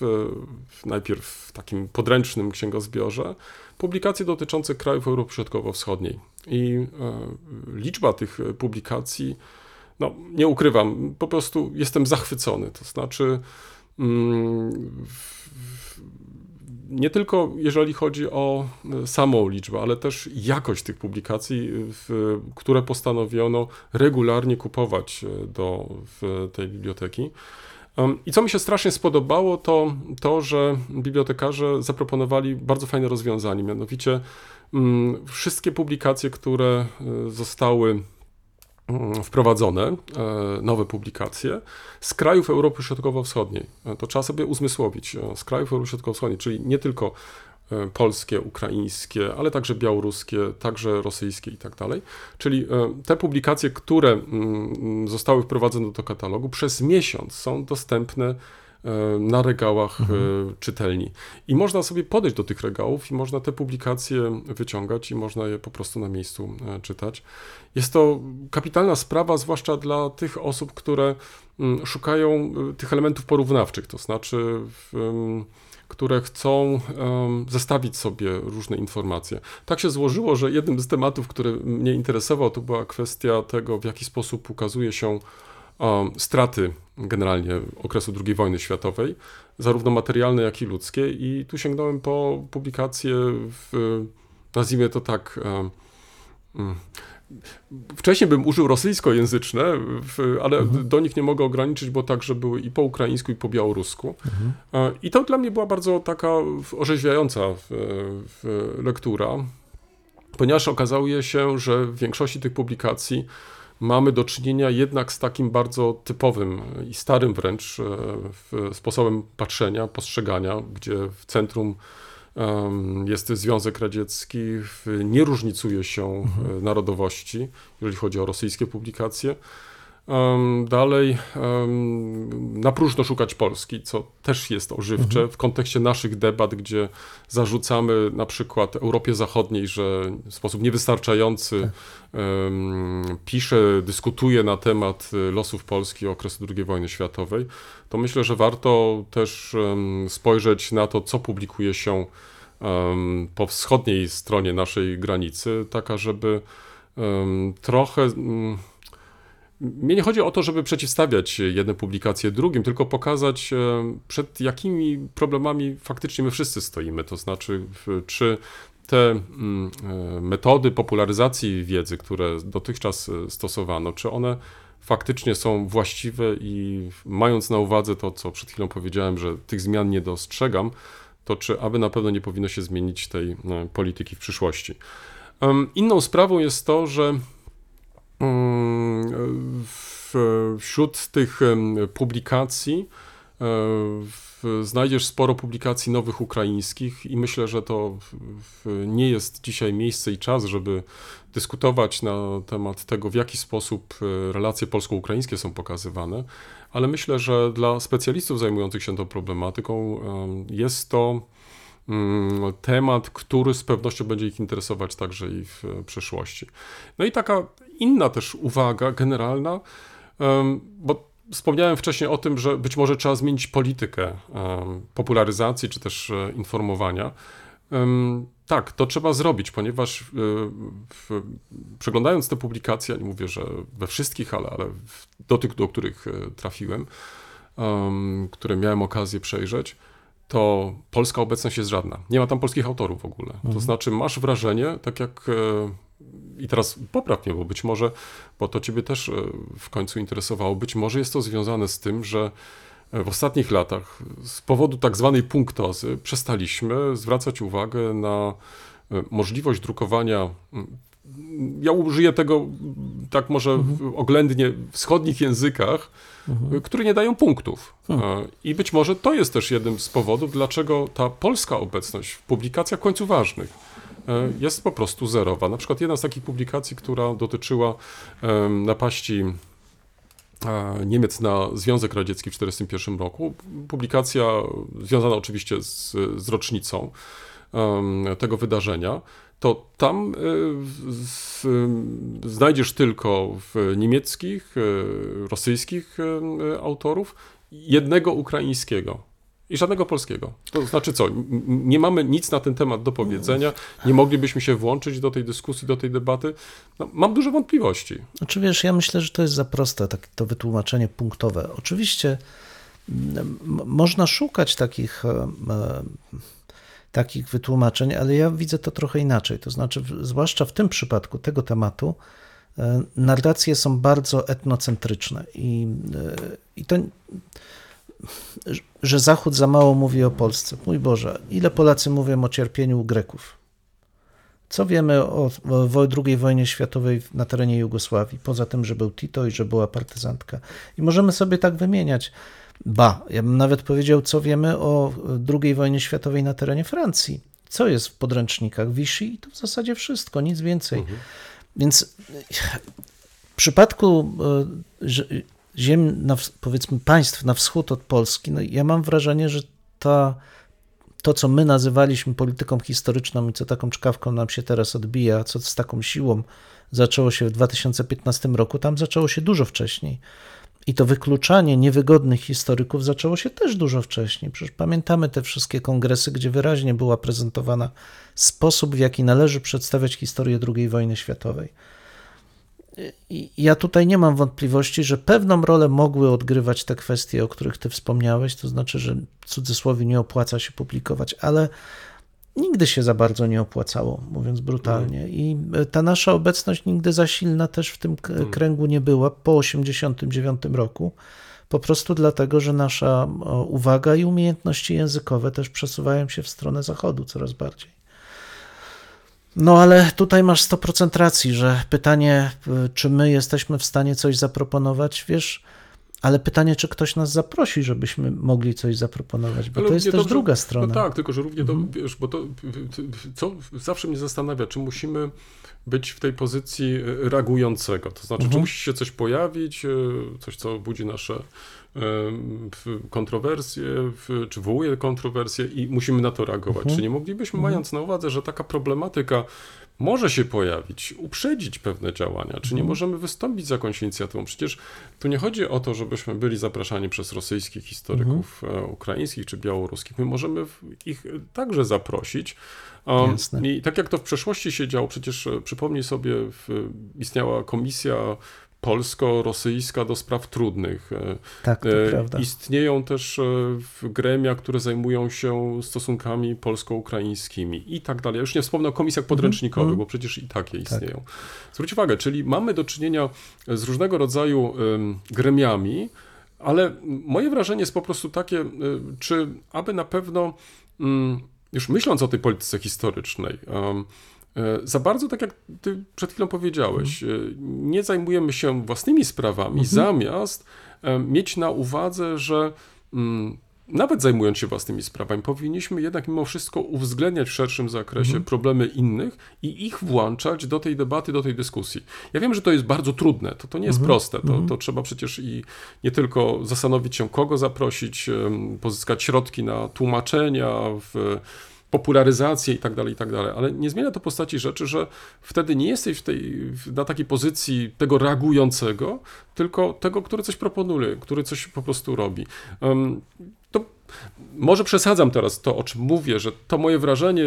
w, najpierw w takim podręcznym księgozbiorze publikacje dotyczące krajów Europy Środkowo-Wschodniej. I e, liczba tych publikacji, no nie ukrywam, po prostu jestem zachwycony. To znaczy, mm, w- nie tylko jeżeli chodzi o e, samą liczbę, ale też jakość tych publikacji, w, które postanowiono regularnie kupować e, do tej biblioteki. I co mi się strasznie spodobało, to to, że bibliotekarze zaproponowali bardzo fajne rozwiązanie, mianowicie mm, wszystkie publikacje, które e, zostały mm, wprowadzone, e, nowe publikacje z krajów Europy Środkowo-Wschodniej. E, To trzeba sobie uzmysłowić. Z krajów Europy Środkowo-Wschodniej, czyli nie tylko polskie, ukraińskie, ale także białoruskie, także rosyjskie i tak dalej. Czyli e, te publikacje, które mm, zostały wprowadzone do katalogu, przez miesiąc są dostępne e, na regałach e, czytelni. I można sobie podejść do tych regałów i można te publikacje wyciągać i można je po prostu na miejscu e, czytać. Jest to kapitalna sprawa, zwłaszcza dla tych osób, które mm, szukają tych elementów porównawczych, to znaczy, w, które chcą em, zestawić sobie różne informacje. Tak się złożyło, że jednym z tematów, który mnie interesował, to była kwestia tego, w jaki sposób ukazuje się em, straty generalnie okresu II wojny światowej, zarówno materialne, jak i ludzkie. I tu sięgnąłem po publikacje, w, nazwijmy to tak, mm, Wcześniej bym użył rosyjskojęzyczne, ale do nich nie mogę ograniczyć, bo także były i po ukraińsku, i po białorusku. E, I to dla mnie była bardzo taka orzeźwiająca lektura, ponieważ okazało się, że w większości tych publikacji mamy do czynienia jednak z takim bardzo typowym i starym wręcz e, sposobem patrzenia, postrzegania, gdzie w centrum jest Związek Radziecki, nie różnicuje się e, narodowości, jeżeli chodzi o rosyjskie publikacje. Dalej na próżno szukać Polski, co też jest ożywcze w kontekście naszych debat, gdzie zarzucamy na przykład Europie Zachodniej, że w sposób niewystarczający em, pisze, dyskutuje na temat y, losów Polski okresu II wojny światowej, to myślę, że warto też spojrzeć na to, co publikuje się po wschodniej stronie naszej granicy, taka, żeby trochę. mnie nie chodzi o to, żeby przeciwstawiać jedne publikacje drugim, tylko pokazać, przed jakimi problemami faktycznie my wszyscy stoimy. To znaczy, czy te e, metody popularyzacji wiedzy, które dotychczas e, stosowano, czy one faktycznie są właściwe i mając na uwadze to, co przed chwilą powiedziałem, że tych zmian nie dostrzegam, to czy aby na pewno nie powinno się zmienić tej e, polityki w przyszłości. Inną sprawą jest to, że Mm, w- Wśród tych publikacji e, znajdziesz sporo publikacji nowych ukraińskich i myślę, że to nie jest dzisiaj miejsce i czas, żeby dyskutować na temat tego, w jaki sposób e, relacje polsko-ukraińskie są pokazywane, ale myślę, że dla specjalistów zajmujących się tą problematyką em, jest to mm, temat, który z pewnością będzie ich interesować także i w e, przyszłości. No i taka inna też uwaga generalna, bo wspomniałem wcześniej o tym, że być może trzeba zmienić politykę popularyzacji czy też e, informowania. Tak, to trzeba zrobić, ponieważ e, w, przeglądając te publikacje, nie mówię, że we wszystkich, ale, ale do tych, do których e, trafiłem, em, które miałem okazję przejrzeć, to polska obecność jest żadna. Nie ma tam polskich autorów w ogóle. To znaczy, masz wrażenie, tak jak. e, I teraz popraw mnie, bo być może, bo to Ciebie też w końcu interesowało, być może jest to związane z tym, że w ostatnich latach z powodu tak zwanej punktozy przestaliśmy zwracać uwagę na e, możliwość drukowania. Ja użyję tego tak może w- oględnie w wschodnich językach, y, które nie dają punktów. E, I być może to jest też jednym z powodów, dlaczego ta polska obecność w publikacjach końcu ważnych e, jest po prostu zerowa. Na przykład jedna z takich publikacji, która dotyczyła napaści e, Niemiec na Związek Radziecki w 1941 roku. Publikacja związana oczywiście z, z rocznicą tego wydarzenia, to tam e, z, znajdziesz tylko w niemieckich, e, rosyjskich autorów jednego ukraińskiego. I żadnego polskiego. To znaczy co? Nie mamy nic na ten temat do powiedzenia, nie moglibyśmy się włączyć do tej dyskusji, do tej debaty. No, mam duże wątpliwości. Znaczy wiesz, ja myślę, że to jest za proste, tak, to wytłumaczenie punktowe. Oczywiście można szukać takich, e, e, takich wytłumaczeń, ale ja widzę to trochę inaczej. To znaczy, zwłaszcza w tym przypadku tego tematu, e, narracje są bardzo etnocentryczne i, i to, że Zachód za mało mówi o Polsce. Mój Boże, ile Polacy mówią o cierpieniu Greków? Co wiemy o, o II wojnie światowej na terenie Jugosławii, poza tym, że był Tito i że była partyzantka? I możemy sobie tak wymieniać. Ba, ja bym nawet powiedział, co wiemy o II wojnie światowej na terenie Francji. Co jest w podręcznikach Vichy i to w zasadzie wszystko, nic więcej. Więc w przypadku e, ziem, na, powiedzmy państw na wschód od Polski, no ja mam wrażenie, że ta, to, co my nazywaliśmy polityką historyczną i co taką czkawką nam się teraz odbija, co z taką siłą zaczęło się w 2015 roku, tam zaczęło się dużo wcześniej. I to wykluczanie niewygodnych historyków zaczęło się też dużo wcześniej. Przecież pamiętamy te wszystkie kongresy, gdzie wyraźnie była prezentowana sposób, w jaki należy przedstawiać historię II wojny światowej. I ja tutaj nie mam wątpliwości, że pewną rolę mogły odgrywać te kwestie, o których ty wspomniałeś, to znaczy, że w cudzysłowie nie opłaca się publikować, ale nigdy się za bardzo nie opłacało, mówiąc brutalnie. I e, ta nasza obecność nigdy za silna też w tym k- kręgu nie była po 1989 roku. Po prostu dlatego, że nasza uwaga i umiejętności językowe też przesuwają się w stronę zachodu coraz bardziej. No ale tutaj masz 100% racji, że pytanie, y, czy my jesteśmy w stanie coś zaproponować, wiesz, ale pytanie, czy ktoś nas zaprosi, żebyśmy mogli coś zaproponować, bo Ale to jest też dobrze- druga strona. No tak, tylko że równie Mhm. wiesz, bo to, co zawsze mnie zastanawia, czy musimy być w tej pozycji e, reagującego, to znaczy, czy Mhm. musi się coś pojawić, e, coś, co budzi nasze kontrowersje, czy wywołuje kontrowersje i musimy na to reagować. Mhm. Czy nie moglibyśmy, mając na uwadze, że taka problematyka może się pojawić, uprzedzić pewne działania, czy Mhm. nie możemy wystąpić z jakąś inicjatywą? Przecież tu nie chodzi o to, żebyśmy byli zapraszani przez rosyjskich historyków Mhm. e, ukraińskich czy białoruskich. My możemy ich także zaprosić. Um. I tak jak to w przeszłości się działo, przecież e, przypomnij sobie, w, istniała komisja polsko-rosyjska do spraw trudnych. E, Tak, to e, prawda. Istnieją też e, w gremia, które zajmują się stosunkami polsko-ukraińskimi i tak dalej. Ja już nie wspomnę o komisjach podręcznikowych, mhm. bo przecież i takie istnieją. Zwróć uwagę, czyli mamy do czynienia z różnego rodzaju em, gremiami, ale moje wrażenie jest po prostu takie, y, czy aby na pewno, mm, już myśląc o tej polityce historycznej, e, za bardzo, tak jak ty przed chwilą powiedziałeś, y, nie zajmujemy się własnymi sprawami, zamiast em, mieć na uwadze, że mm, nawet zajmując się własnymi sprawami, powinniśmy jednak mimo wszystko uwzględniać w szerszym zakresie problemy innych i ich włączać do tej debaty, do tej dyskusji. Ja wiem, że to jest bardzo trudne, to, to nie jest proste, to, to trzeba przecież i nie tylko zastanowić się, kogo zaprosić, pozyskać środki na tłumaczenia, w popularyzację i tak dalej, i tak dalej, ale nie zmienia to postaci rzeczy, że wtedy nie jesteś w tej, na takiej pozycji tego reagującego, tylko tego, który coś proponuje, który coś po prostu robi. To może przesadzam teraz to, o czym mówię, że to moje wrażenie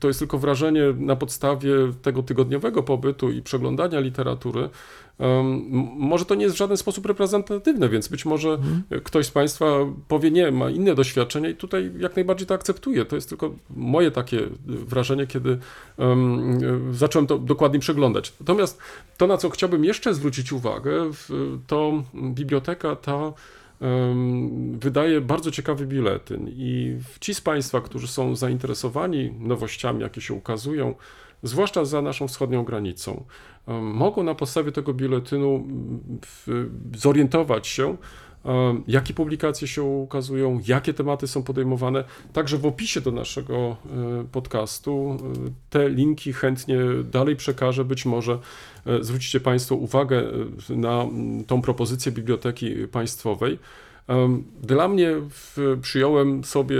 to jest tylko wrażenie na podstawie tego tygodniowego pobytu i przeglądania literatury. Może to nie jest w żaden sposób reprezentatywne, więc być może ktoś z Państwa powie nie, ma inne doświadczenie i tutaj jak najbardziej to akceptuję. To jest tylko moje takie wrażenie, kiedy y, zacząłem to dokładnie przeglądać. Natomiast to, na co chciałbym jeszcze zwrócić uwagę, to biblioteka ta wydaje bardzo ciekawy biuletyn i ci z Państwa, którzy są zainteresowani nowościami, jakie się ukazują, zwłaszcza za naszą wschodnią granicą, mogą na podstawie tego biuletynu zorientować się, em, jakie publikacje się ukazują, jakie tematy są podejmowane. Także w opisie do naszego e, podcastu e, te linki chętnie dalej przekażę. Być może e, zwrócicie Państwo uwagę e, na tą propozycję Biblioteki Państwowej. Dla mnie przyjąłem sobie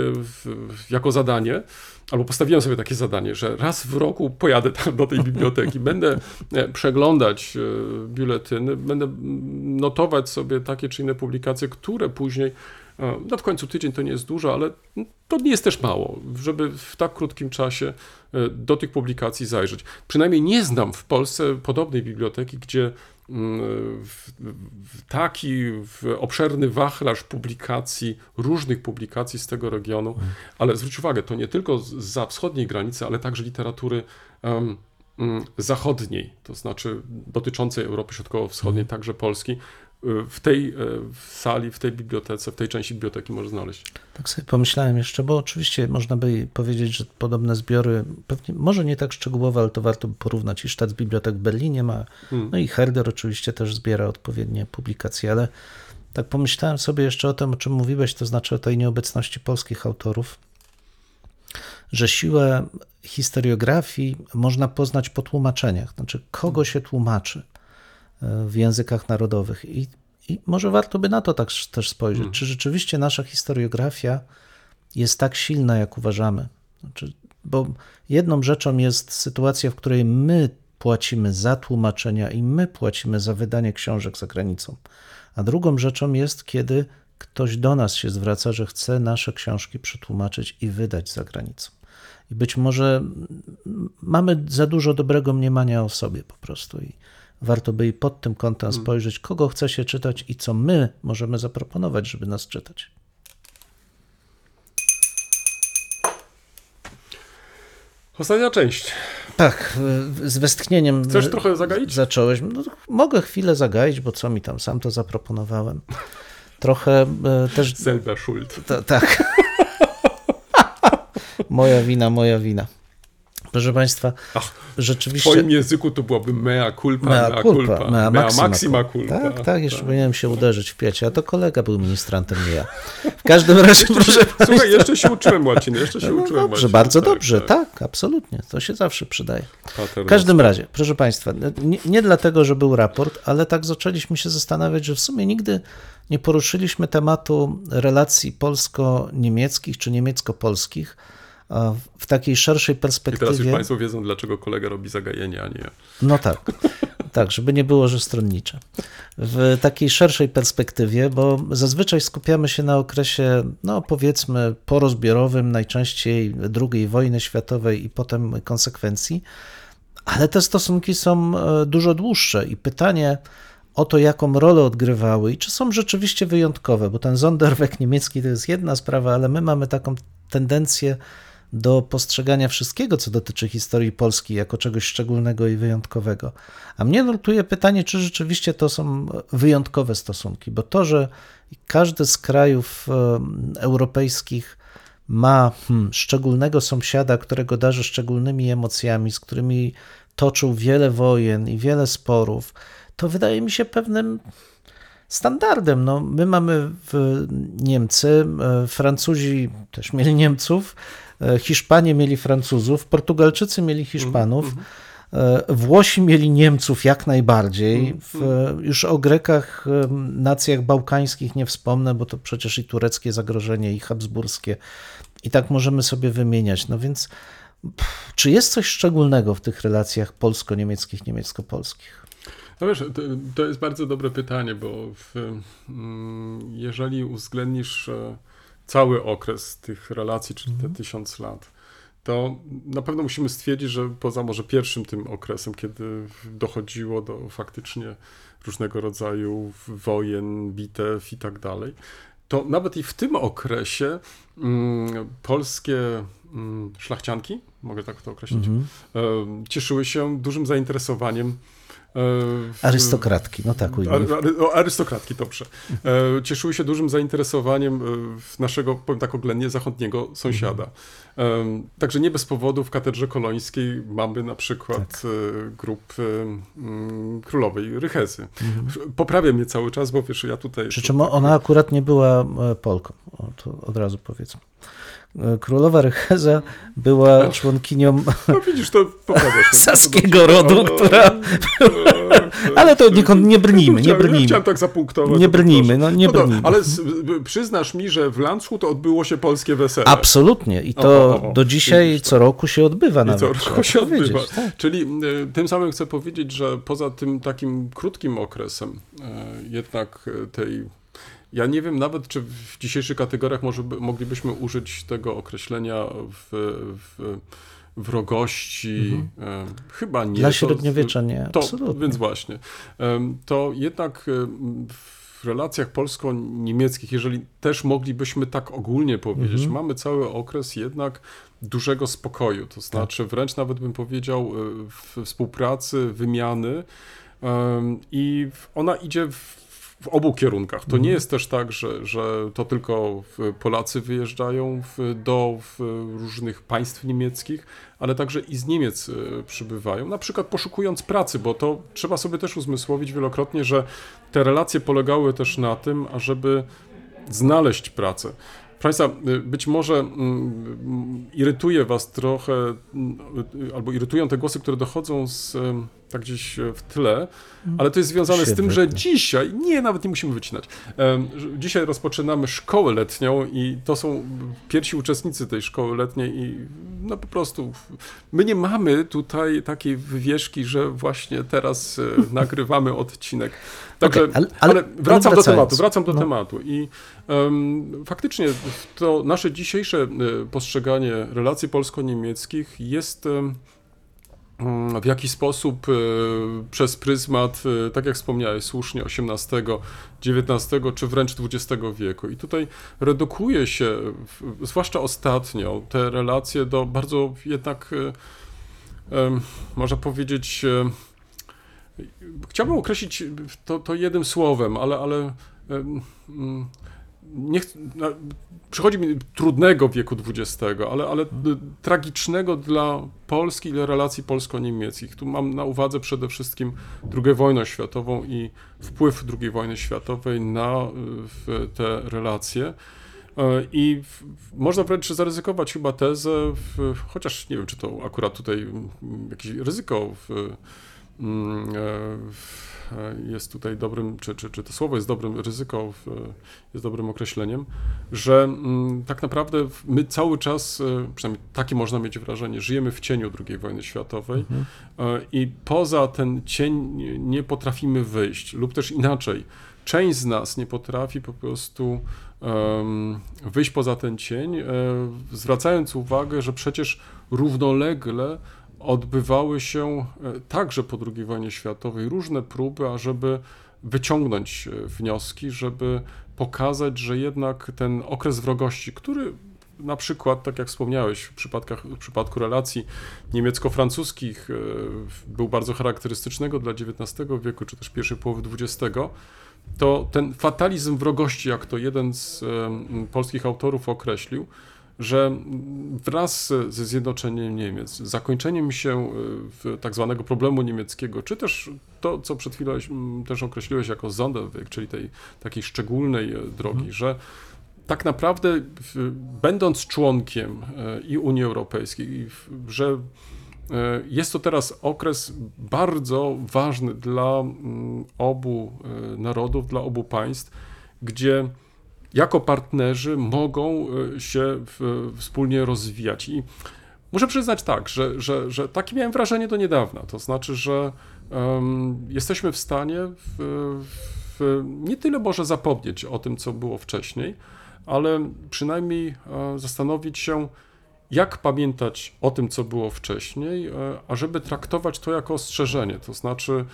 jako zadanie, albo postawiłem sobie takie zadanie, że raz w roku pojadę tam do tej biblioteki, będę e, przeglądać e, biuletyny, będę notować sobie takie czy inne publikacje, które później, e, no w końcu tydzień to nie jest dużo, ale to nie jest też mało, żeby w tak krótkim czasie do tych publikacji zajrzeć. Przynajmniej nie znam w Polsce podobnej biblioteki, gdzie taki w obszerny wachlarz publikacji, różnych publikacji z tego regionu, ale zwróć uwagę, to nie tylko z- za wschodniej granicy, ale także literatury mm, zachodniej, to znaczy dotyczącej Europy Środkowo-Wschodniej, także Polski, w tej e, w sali, w tej bibliotece, w tej części biblioteki może znaleźć. Tak sobie pomyślałem jeszcze, bo oczywiście można by powiedzieć, że podobne zbiory, pewnie, może nie tak szczegółowe, ale to warto by porównać. I Sztat Bibliotek w Berlinie ma, no i Herder oczywiście też zbiera odpowiednie publikacje, ale tak pomyślałem sobie jeszcze o tym, o czym mówiłeś, to znaczy o tej nieobecności polskich autorów, że siłę historiografii można poznać po tłumaczeniach, znaczy kogo się tłumaczy w językach narodowych. I, i może warto by na to tak też spojrzeć, czy rzeczywiście nasza historiografia jest tak silna, jak uważamy. Znaczy, bo jedną rzeczą jest sytuacja, w której my płacimy za tłumaczenia i my płacimy za wydanie książek za granicą. A drugą rzeczą jest, kiedy ktoś do nas się zwraca, że chce nasze książki przetłumaczyć i wydać za granicą. I być może mm, mamy za dużo dobrego mniemania o sobie po prostu i warto by i pod tym kątem spojrzeć, kogo chce się czytać i co my możemy zaproponować, żeby nas czytać. Ostatnia część. Tak, z westchnieniem. Chcesz trochę zagaić? Zacząłeś. No, mogę chwilę zagaić, bo co mi tam, sam to zaproponowałem. Trochę y, też. Zelda Schuld. Ta, tak. (laughs) moja wina, moja wina. Proszę Państwa, Ach, W rzeczywiście. twoim języku to byłaby mea culpa, Mea mea, culpa, culpa, mea maxima, maxima culpa. Tak, tak, jeszcze powinienem się uderzyć w piecie, a to kolega był ministrantem, nie ja. W każdym razie, proszę Słuchaj, jeszcze się uczyłem łaciny, jeszcze się No uczyłem dobrze, łaciny. bardzo tak, dobrze, tak. tak, absolutnie. To się zawsze przydaje. W każdym razie, proszę Państwa, nie, nie dlatego, że był raport, ale tak zaczęliśmy się zastanawiać, że w sumie nigdy nie poruszyliśmy tematu relacji polsko-niemieckich czy niemiecko-polskich w- takiej szerszej I teraz już perspektywie. Państwo wiedzą, dlaczego kolega robi zagajenie, a nie ja. No tak, (laughs) tak, żeby nie było, że stronnicze. W takiej szerszej perspektywie, bo zazwyczaj skupiamy się na okresie, no powiedzmy, porozbiorowym, najczęściej II wojny światowej i potem konsekwencji, ale te stosunki są e, dużo dłuższe i pytanie o to, jaką rolę odgrywały i czy są rzeczywiście wyjątkowe, bo ten Sonderweg niemiecki to jest jedna sprawa, ale my mamy taką tendencję do postrzegania wszystkiego, co dotyczy historii Polski, jako czegoś szczególnego i wyjątkowego. A mnie nurtuje pytanie, czy rzeczywiście to są wyjątkowe stosunki, bo to, że każdy z krajów europejskich ma hmm, szczególnego sąsiada, którego darzy szczególnymi emocjami, z którymi toczył wiele wojen i wiele sporów, to wydaje mi się pewnym standardem. No, my mamy Niemcy, e, Francuzi też mieli Niemców, Hiszpanie mieli Francuzów, Portugalczycy mieli Hiszpanów. e, Włosi mieli Niemców jak najbardziej. W, już o Grekach, e, nacjach bałkańskich nie wspomnę, bo to przecież i tureckie zagrożenie, i habsburskie. I tak możemy sobie wymieniać. No więc, pff, czy jest coś szczególnego w tych relacjach polsko-niemieckich, niemiecko-polskich? No wiesz, to, to jest bardzo dobre pytanie, bo w, mm, jeżeli uwzględnisz e, cały okres tych relacji, czyli te tysiąc lat, to na pewno musimy stwierdzić, że poza może pierwszym tym okresem, kiedy dochodziło do faktycznie różnego rodzaju wojen, bitew i tak dalej, to nawet i w tym okresie mm, polskie mm, szlachcianki, mogę tak to określić, e, cieszyły się dużym zainteresowaniem w- Arystokratki, no tak ujmę. Arystokratki, dobrze. E, cieszyły się dużym zainteresowaniem e, naszego, powiem tak oględnie, zachodniego sąsiada. E, także nie bez powodu w katedrze kolońskiej mamy na przykład e, grup e, mm, królowej Rychezy. Poprawię mnie cały czas, bo wiesz, ja tutaj... Przy czym ona akurat nie była e, Polką, to od razu powiedzmy. E, Królowa Rycheza była członkinią No widzisz, to mnie. saskiego rodu, która... Ale to nie, nie brnijmy, nie brnijmy. Chciałem tak zapunktować. Nie brnijmy, no nie to, brnijmy. Ale przyznasz mi, że w Landshut odbyło się polskie wesele. Absolutnie. I to do dzisiaj co roku się odbywa nawet. co roku się odbywa. tak. Czyli e, tym samym chcę powiedzieć, że poza tym takim krótkim okresem, e, jednak tej. Ja nie wiem nawet, czy w dzisiejszych kategoriach może, by- moglibyśmy użyć tego określenia w, w wrogości. e, Chyba nie. Mhm. Dla To- średniowiecza nie, To, absolutnie. więc właśnie. To jednak w relacjach polsko-niemieckich, jeżeli też moglibyśmy tak ogólnie powiedzieć, Mhm. mamy cały okres jednak dużego spokoju, to znaczy wręcz nawet bym powiedział e, współpracy, wymiany i ona idzie w, w obu kierunkach. To nie jest też tak, że, że to tylko Polacy wyjeżdżają w, do w różnych państw niemieckich, ale także i z Niemiec e, przybywają, na przykład poszukując pracy, bo to trzeba sobie też uzmysłowić wielokrotnie, że te relacje polegały też na tym, ażeby znaleźć pracę. Państwa, y, być może mm, mm, irytuje Was trochę, mm, y, albo irytują te głosy, które dochodzą z, tak gdzieś e, w tle, ale to jest związane z tym, że dzisiaj, nie, nawet nie musimy wycinać, dzisiaj rozpoczynamy szkołę letnią i to są pierwsi uczestnicy tej szkoły letniej i no po prostu my nie mamy tutaj takiej wywieszki, że właśnie teraz e, (laughs) nagrywamy odcinek. Także, Okej, ale- ale, ale- wracam ale do tematu, wracam do No. tematu i em, faktycznie to nasze dzisiejsze e, postrzeganie relacji polsko-niemieckich jest mm, w jakiś sposób e, przez pryzmat, e, tak jak wspomniałeś słusznie, XVIII, XIX czy wręcz XX wieku. I tutaj redukuje się, zwłaszcza ostatnio, te relacje do bardzo jednak, można powiedzieć, chciałbym określić to, to jednym słowem, ale, ale mm, nie no, przychodzi mi trudnego wieku XX, ale, ale tragicznego dla Polski i dla relacji polsko-niemieckich. Tu mam na uwadze przede wszystkim II wojnę światową i wpływ II wojny światowej na y, te relacje. E, I można wręcz zaryzykować chyba tezę, chociaż nie wiem, czy to akurat tutaj mm, jakieś ryzyko w, jest tutaj dobrym, czy, czy, czy to słowo jest dobrym, ryzyko w, jest dobrym określeniem, że mm, tak naprawdę my cały czas, e, przynajmniej takie można mieć wrażenie, żyjemy w cieniu II wojny światowej e, i poza ten cień nie- potrafimy wyjść, lub też inaczej, część z nas nie potrafi po prostu wyjść poza ten cień, e, zwracając uwagę, że przecież równolegle odbywały się e, także po II wojnie światowej różne próby, ażeby wyciągnąć e, wnioski, żeby pokazać, że jednak ten okres wrogości, który na przykład, tak jak wspomniałeś, w, przypadkach, w przypadku relacji niemiecko-francuskich e, był bardzo charakterystycznego dla XIX wieku, czy też pierwszej połowy XX, to ten fatalizm wrogości, jak to jeden z polskich autorów określił, że wraz ze zjednoczeniem Niemiec, zakończeniem się e, tak zwanego problemu niemieckiego, czy też to, co przed chwilą mm, też określiłeś jako Sonderweg, czyli tej takiej szczególnej e, drogi, że tak naprawdę będąc członkiem e, i Unii Europejskiej, że jest to teraz okres bardzo ważny dla mm, obu narodów, dla obu państw, gdzie jako partnerzy mogą e, się wspólnie rozwijać. I muszę przyznać tak, że, że, że takie miałem wrażenie do niedawna. To znaczy, że em, jesteśmy w stanie w, w, nie tyle może zapomnieć o tym, co było wcześniej, ale przynajmniej e, zastanowić się, jak pamiętać o tym, co było wcześniej, e, ażeby traktować to jako ostrzeżenie. To znaczy,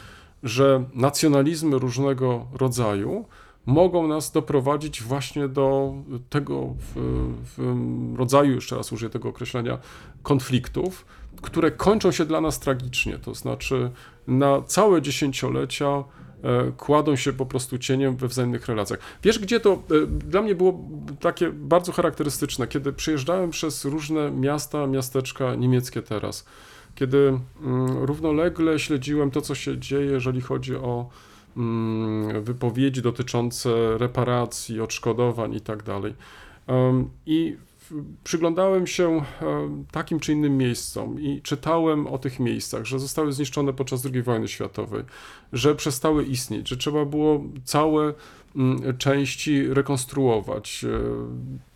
że nacjonalizmy różnego rodzaju mogą nas doprowadzić właśnie do tego w, w rodzaju, jeszcze raz użyję tego określenia, konfliktów, które kończą się dla nas tragicznie. To znaczy, na całe dziesięciolecia e, kładą się po prostu cieniem we wzajemnych relacjach. Wiesz, gdzie to e, dla mnie było takie bardzo charakterystyczne, kiedy przyjeżdżałem przez różne miasta, miasteczka niemieckie teraz, kiedy mm, równolegle śledziłem to, co się dzieje, jeżeli chodzi o wypowiedzi dotyczące reparacji, odszkodowań i tak dalej. Em, I w- przyglądałem się takim czy innym miejscom i czytałem o tych miejscach, że zostały zniszczone podczas II wojny światowej, że przestały istnieć, że trzeba było całe mm, części rekonstruować. E,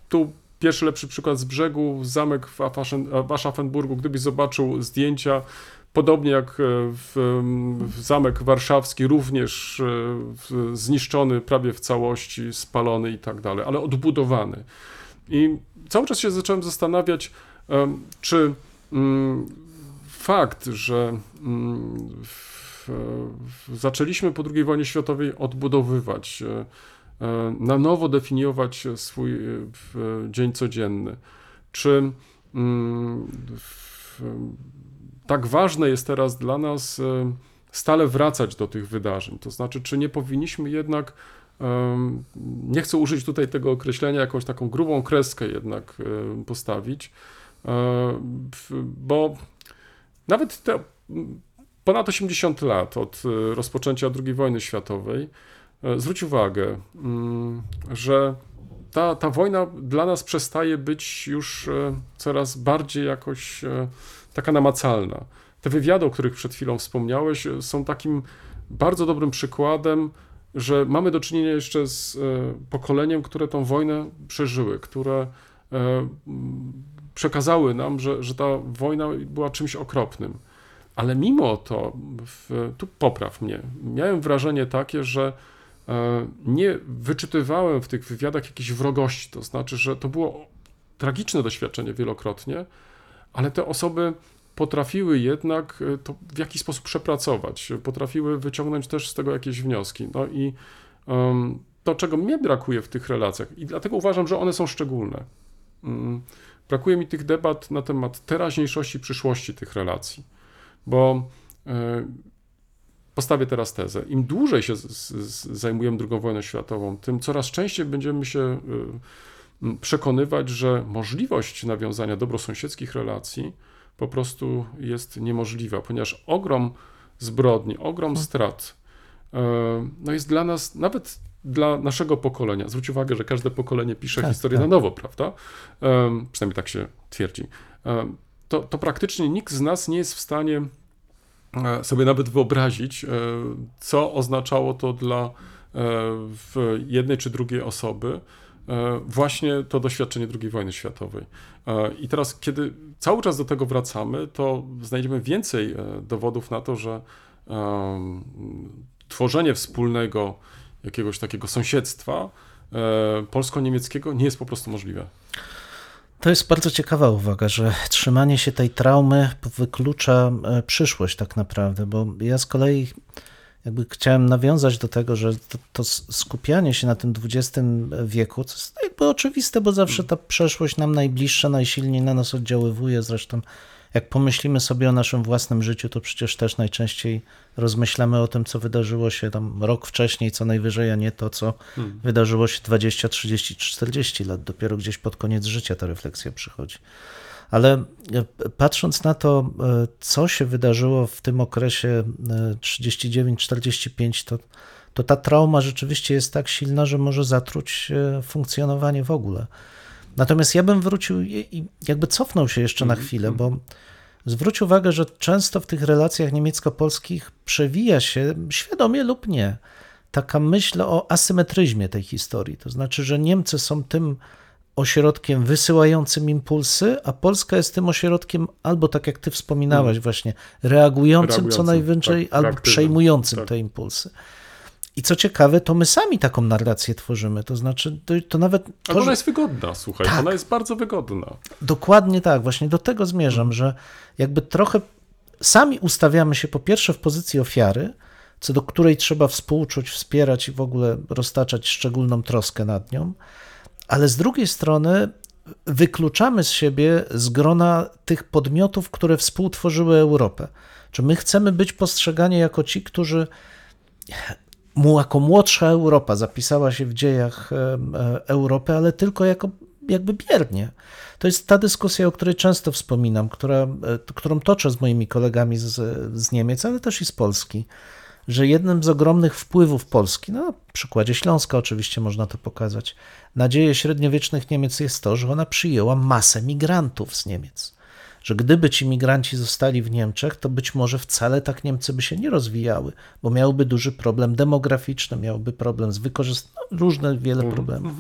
Tu pierwszy lepszy przykład z brzegu, zamek w Aschaffenburgu, gdybyś zobaczył zdjęcia, podobnie jak e, w, w zamek warszawski, również e, zniszczony prawie w całości, spalony i tak dalej, ale odbudowany. I cały czas się zacząłem zastanawiać, czy mm, fakt, że mm, zaczęliśmy po II wojnie światowej odbudowywać, e, na nowo definiować swój dzień codzienny, czy mm, tak ważne jest teraz dla nas e, stale wracać do tych wydarzeń. To znaczy, czy nie powinniśmy jednak, em, nie chcę użyć tutaj tego określenia, jakąś taką grubą kreskę jednak e, postawić, e, bo nawet te ponad 80 lat od e, rozpoczęcia II wojny światowej, e, zwróć uwagę, mm, że ta, ta wojna dla nas przestaje być już e, coraz bardziej jakoś e, taka namacalna. Te wywiady, o których przed chwilą wspomniałeś, e, są takim bardzo dobrym przykładem, że mamy do czynienia jeszcze z e, pokoleniem, które tą wojnę przeżyły, które e, przekazały nam, że, że ta wojna była czymś okropnym. Ale mimo to, w, tu popraw mnie, miałem wrażenie takie, że nie wyczytywałem w tych wywiadach jakiejś wrogości, to znaczy, że to było tragiczne doświadczenie wielokrotnie, ale te osoby potrafiły jednak e, to w jakiś sposób przepracować, potrafiły wyciągnąć też z tego jakieś wnioski. No i em, to, czego mnie brakuje w tych relacjach, i dlatego uważam, że one są szczególne. Mm, Brakuje mi tych debat na temat teraźniejszości, przyszłości tych relacji, bo e, postawię teraz tezę. Im dłużej się z, z, zajmujemy II wojną światową, tym coraz częściej będziemy się m, przekonywać, że możliwość nawiązania dobrosąsiedzkich relacji po prostu jest niemożliwa, ponieważ ogrom zbrodni, ogrom strat e, no jest dla nas, nawet dla naszego pokolenia, zwróć uwagę, że każde pokolenie pisze Tak, historię tak. na nowo, prawda? Em, Przynajmniej tak się twierdzi. Em, To, to praktycznie nikt z nas nie jest w stanie e, sobie nawet wyobrazić, e, co oznaczało to dla e, jednej czy drugiej osoby e, właśnie to doświadczenie II wojny światowej. E, I teraz, kiedy cały czas do tego wracamy, to znajdziemy więcej e, dowodów na to, że tworzenie wspólnego jakiegoś takiego sąsiedztwa e, polsko-niemieckiego nie jest po prostu możliwe. To jest bardzo ciekawa uwaga, że trzymanie się tej traumy wyklucza e, przyszłość tak naprawdę, bo ja z kolei jakby chciałem nawiązać do tego, że to, to skupianie się na tym XX wieku, to jest jakby oczywiste, bo zawsze ta przeszłość nam najbliższa, najsilniej na nas oddziaływuje. Zresztą jak pomyślimy sobie o naszym własnym życiu, to przecież też najczęściej rozmyślamy o tym, co wydarzyło się tam rok wcześniej, co najwyżej, a nie to, co wydarzyło się 20, 30, 40 lat. Dopiero gdzieś pod koniec życia ta refleksja przychodzi. Ale e, patrząc na to, e, co się wydarzyło w tym okresie e, 39-45, to, to ta trauma rzeczywiście jest tak silna, że może zatruć e, funkcjonowanie w ogóle. Natomiast ja bym wrócił i i jakby cofnął się jeszcze na chwilę, bo zwróć uwagę, że często w tych relacjach niemiecko-polskich przewija się, świadomie lub nie, taka myśl o asymetryzmie tej historii. To znaczy, że Niemcy są tym ośrodkiem wysyłającym impulsy, a Polska jest tym ośrodkiem albo tak jak ty wspominałaś właśnie, reagującym, co Reagującym, najwyżej, tak, albo przejmującym tak. te impulsy. I co ciekawe, to my sami taką narrację tworzymy. To znaczy, to, to nawet. To, ona że- jest wygodna, słuchaj, Tak. ona jest bardzo wygodna. Dokładnie tak, właśnie do tego zmierzam, że jakby trochę sami ustawiamy się po pierwsze w pozycji ofiary, co do której trzeba współczuć, wspierać i w ogóle roztaczać szczególną troskę nad nią, ale z drugiej strony wykluczamy z siebie z grona tych podmiotów, które współtworzyły Europę. Czy my chcemy być postrzegani jako ci, którzy jako młodsza Europa zapisała się w dziejach e, Europy, ale tylko jako jakby biernie. To jest ta dyskusja, o której często wspominam, która, e, którą toczę z moimi kolegami z, z Niemiec, ale też i z Polski, że jednym z ogromnych wpływów Polski, no, na przykładzie Śląska oczywiście można to pokazać, na dzieje średniowiecznych Niemiec jest to, że ona przyjęła masę migrantów z Niemiec. Że gdyby ci migranci zostali w Niemczech, to być może wcale tak Niemcy by się nie rozwijały, bo miałby duży problem demograficzny, miałby problem z wykorzystaniem, no, różne wiele problemów.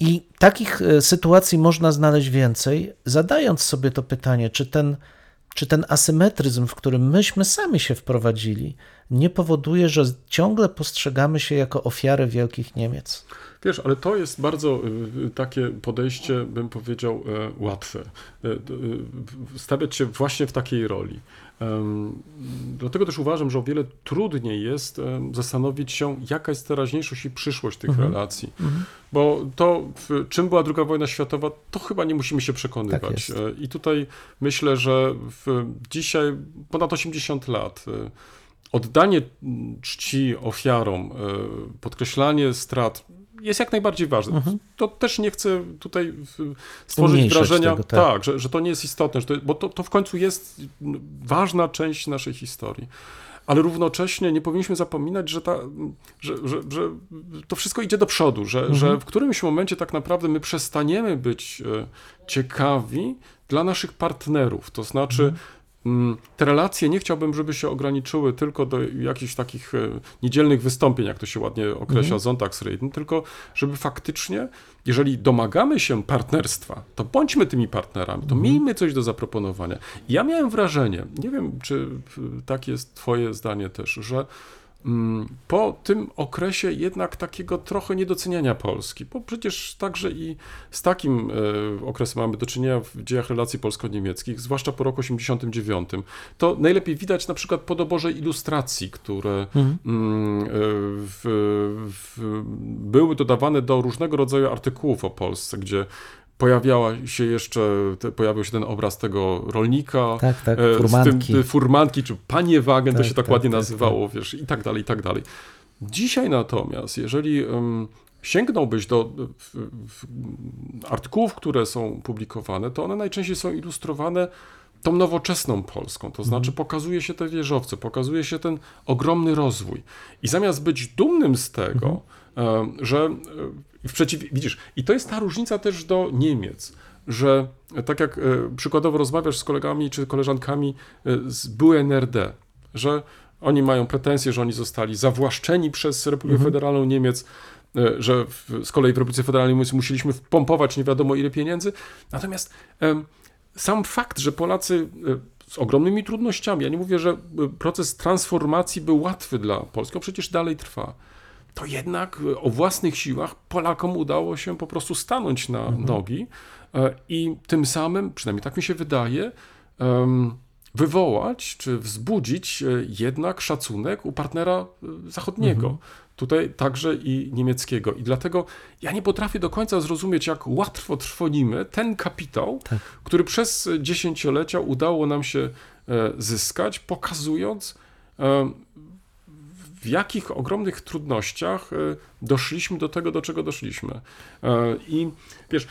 I takich e, sytuacji można znaleźć więcej, zadając sobie to pytanie, czy ten czy ten asymetryzm, w którym myśmy sami się wprowadzili, nie powoduje, że ciągle postrzegamy się jako ofiary wielkich Niemiec? Wiesz, ale to jest bardzo y, takie podejście, bym powiedział, e, łatwe. E, y, Stawiać się właśnie w takiej roli. Dlatego też uważam, że o wiele trudniej jest zastanowić się, jaka jest teraźniejszość i przyszłość tych relacji. Bo to, czym była II wojna światowa, to chyba nie musimy się Tak przekonywać. jest. E, I tutaj myślę, że w, dzisiaj ponad 80 lat oddanie czci ofiarom, podkreślanie strat jest jak najbardziej ważne. To też nie chcę tutaj stworzyć Umniejszać wrażenia, tego, tak. tak, że, że to nie jest istotne, że to, bo to, to w końcu jest ważna część naszej historii. Ale równocześnie nie powinniśmy zapominać, że, ta, że, że, że to wszystko idzie do przodu, że, że w którymś momencie tak naprawdę my przestaniemy być e, ciekawi dla naszych partnerów. To znaczy, mm, te relacje nie chciałbym, żeby się ograniczyły tylko do jakichś takich e, niedzielnych wystąpień, jak to się ładnie określa, Sonntagsreden, tylko żeby faktycznie, jeżeli domagamy się partnerstwa, to bądźmy tymi partnerami, to miejmy coś do zaproponowania. Ja miałem wrażenie, nie wiem, czy takie jest Twoje zdanie też, że mm, po tym okresie jednak takiego trochę niedoceniania Polski, bo przecież także i z takim e, okresem mamy do czynienia w dziejach relacji polsko-niemieckich, zwłaszcza po roku 89. To najlepiej widać na przykład po doborze ilustracji, które mm, e, w, w, były dodawane do różnego rodzaju artykułów o Polsce, gdzie pojawiała się jeszcze, te, pojawił się ten obraz tego rolnika, Tak, tak, e, furmanki. Z tym, e, furmanki, czy panie wagen, to Tak, się tak, tak, ładnie tak, nazywało, wiesz, i tak dalej, i tak dalej. Dzisiaj natomiast, jeżeli um, sięgnąłbyś do w, w, artykułów, które są publikowane, to one najczęściej są ilustrowane tą nowoczesną Polską, to znaczy pokazuje się te wieżowce, pokazuje się ten ogromny rozwój. I zamiast być dumnym z tego, em, że e, w przeciw... widzisz, i to jest ta różnica też do Niemiec, że tak jak e, przykładowo rozmawiasz z kolegami czy koleżankami e, z byłej NRD, że oni mają pretensje, że oni zostali zawłaszczeni przez Republikę Federalną Niemiec, e, że w, z kolei w Republice Federalnej Niemiec musieliśmy wpompować nie wiadomo ile pieniędzy. Natomiast sam fakt, że Polacy z ogromnymi trudnościami, ja nie mówię, że proces transformacji był łatwy dla Polski, on przecież dalej trwa, to jednak e, o własnych siłach Polakom udało się po prostu stanąć na nogi e, i tym samym, przynajmniej tak mi się wydaje, wywołać czy wzbudzić e, jednak szacunek u partnera zachodniego. Tutaj także i niemieckiego. I dlatego ja nie potrafię do końca zrozumieć, jak łatwo trwonimy ten kapitał, który przez dziesięciolecia udało nam się zyskać, pokazując, w jakich ogromnych trudnościach e, doszliśmy do tego, do czego doszliśmy. E, I wiesz,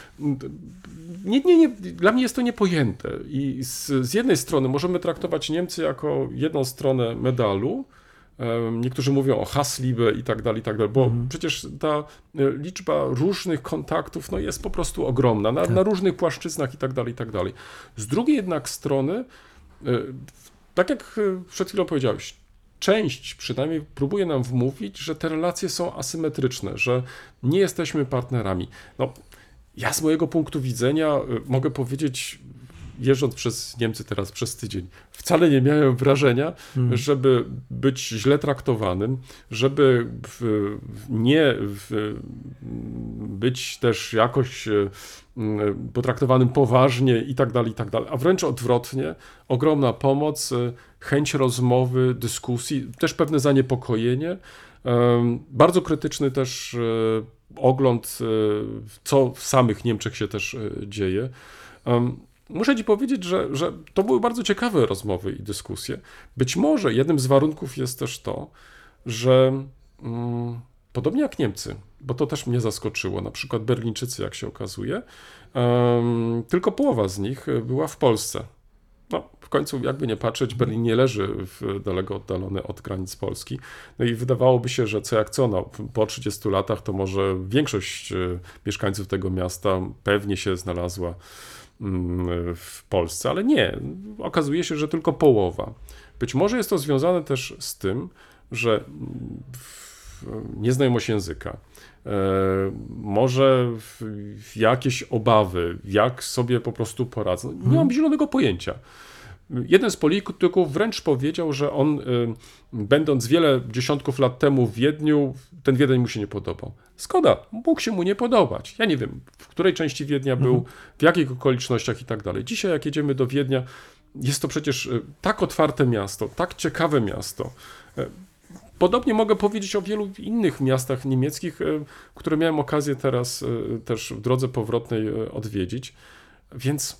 nie, nie, nie, dla mnie jest to niepojęte. I z, z jednej strony możemy traktować Niemcy jako jedną stronę medalu, e, Niektórzy mówią o Hassliebe i tak dalej, i tak dalej, bo przecież ta e, liczba różnych kontaktów no, jest po prostu ogromna, na, na różnych płaszczyznach i tak dalej, i tak dalej. Z drugiej jednak strony, tak jak przed chwilą powiedziałeś, część przynajmniej próbuje nam wmówić, że te relacje są asymetryczne, że nie jesteśmy partnerami. No, ja z mojego punktu widzenia y, mogę powiedzieć, jeżdżąc przez Niemcy teraz przez tydzień, wcale nie miałem wrażenia, żeby być źle traktowanym, żeby w, nie w, być też jakoś y, y, potraktowanym poważnie i tak dalej, i tak dalej, a wręcz odwrotnie, ogromna pomoc, y, chęć rozmowy, dyskusji, też pewne zaniepokojenie, em, bardzo krytyczny też ogląd, co w samych Niemczech się też dzieje. Muszę Ci powiedzieć, że, że to były bardzo ciekawe rozmowy i dyskusje. Być może jednym z warunków jest też to, że mm, podobnie jak Niemcy, bo to też mnie zaskoczyło, na przykład Berlińczycy, jak się okazuje, em, tylko połowa z nich była w Polsce. No, w końcu, jakby nie patrzeć, Berlin nie leży w, daleko oddalony od granic Polski. No i wydawałoby się, że co jak co, no, po 30 latach to może większość e, mieszkańców tego miasta pewnie się znalazła w Polsce, ale nie. Okazuje się, że tylko połowa. Być może jest to związane też z tym, że mm, nieznajomość języka, e, może jakieś obawy, jak sobie po prostu poradzą. Nie mam zielonego pojęcia. Jeden z polityków wręcz powiedział, że on, y, będąc wiele dziesiątków lat temu w Wiedniu, ten Wiedeń mu się nie podobał. Zgoda, mógł się mu nie podobać. Ja nie wiem, w której części Wiednia był, w jakich okolicznościach i tak dalej. Dzisiaj, jak jedziemy do Wiednia, jest to przecież y, tak otwarte miasto, tak ciekawe miasto. Y, Podobnie mogę powiedzieć o wielu innych miastach niemieckich, które miałem okazję teraz też w drodze powrotnej odwiedzić. Więc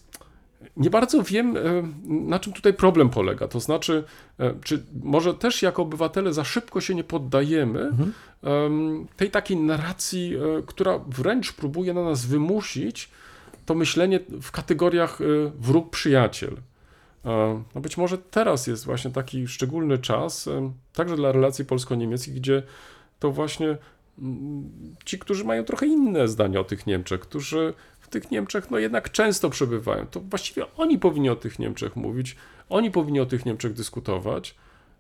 nie bardzo wiem, e, na czym tutaj problem polega. To znaczy, e, czy może też jako obywatele za szybko się nie poddajemy em, tej takiej narracji, e, która wręcz próbuje na nas wymusić to myślenie w kategoriach wróg-przyjaciel. No być może teraz jest właśnie taki szczególny czas, także dla relacji polsko-niemieckich, gdzie to właśnie mm, ci, którzy mają trochę inne zdanie o tych Niemczech, którzy tych Niemczech no jednak często przebywają, to właściwie oni powinni o tych Niemczech mówić, oni powinni o tych Niemczech dyskutować,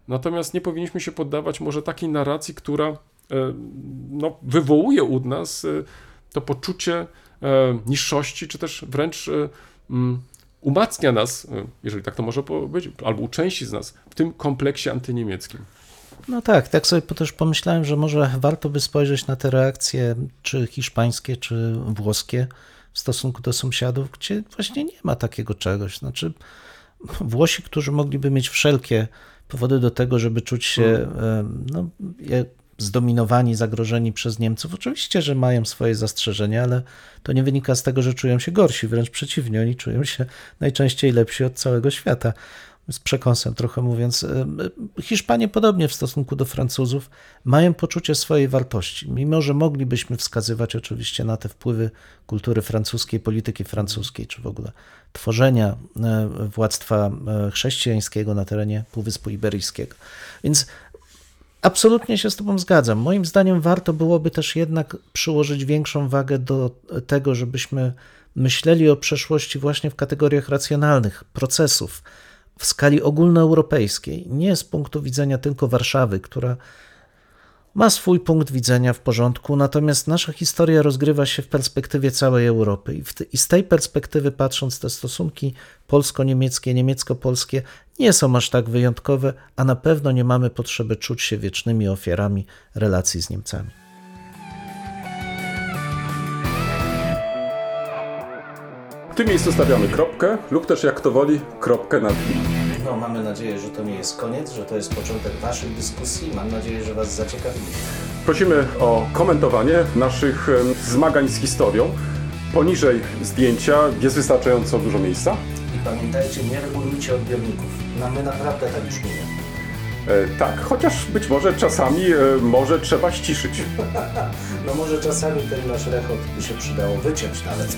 natomiast nie powinniśmy się poddawać może takiej narracji, która e, no, wywołuje u nas e, to poczucie e, niższości, czy też wręcz mm, umacnia nas, jeżeli tak to może być, albo u części z nas, w tym kompleksie antyniemieckim. No tak, tak sobie też pomyślałem, że może warto by spojrzeć na te reakcje, czy hiszpańskie, czy włoskie w stosunku do sąsiadów, gdzie właśnie nie ma takiego czegoś. Znaczy, Włosi, którzy mogliby mieć wszelkie powody do tego, żeby czuć się em, no, zdominowani, zagrożeni przez Niemców, oczywiście, że mają swoje zastrzeżenia, ale to nie wynika z tego, że czują się gorsi, wręcz przeciwnie, oni czują się najczęściej lepsi od całego świata z przekąsem trochę mówiąc. Em, Hiszpanie podobnie w stosunku do Francuzów mają poczucie swojej wartości. Mimo, że moglibyśmy wskazywać oczywiście na te wpływy kultury francuskiej, polityki francuskiej, czy w ogóle tworzenia e, władztwa e, chrześcijańskiego na terenie Półwyspu Iberyjskiego. Więc Absolutnie się z Tobą zgadzam. Moim zdaniem warto byłoby też jednak przyłożyć większą wagę do tego, żebyśmy myśleli o przeszłości właśnie w kategoriach racjonalnych, procesów, w skali ogólnoeuropejskiej, nie z punktu widzenia tylko Warszawy, która ma swój punkt widzenia w porządku, natomiast nasza historia rozgrywa się w perspektywie całej Europy. I, te, I z tej perspektywy patrząc, te stosunki polsko-niemieckie, niemiecko-polskie nie są aż tak wyjątkowe, a na pewno nie mamy potrzeby czuć się wiecznymi ofiarami relacji z Niemcami. Tym miejscu stawiamy kropkę, lub też jak to woli, kropkę nad i. No, mamy nadzieję, że to nie jest koniec, że to jest początek Waszych dyskusji. Mam nadzieję, że Was zaciekawili. Prosimy o komentowanie naszych zmagań z historią. Poniżej zdjęcia jest wystarczająco dużo miejsca. I pamiętajcie, nie regulujcie odbiorników. No, my naprawdę tak brzmimy. E, tak, chociaż być może czasami e, może trzeba ściszyć. (laughs) No może czasami ten nasz rechot by się przydało wyciąć nawet.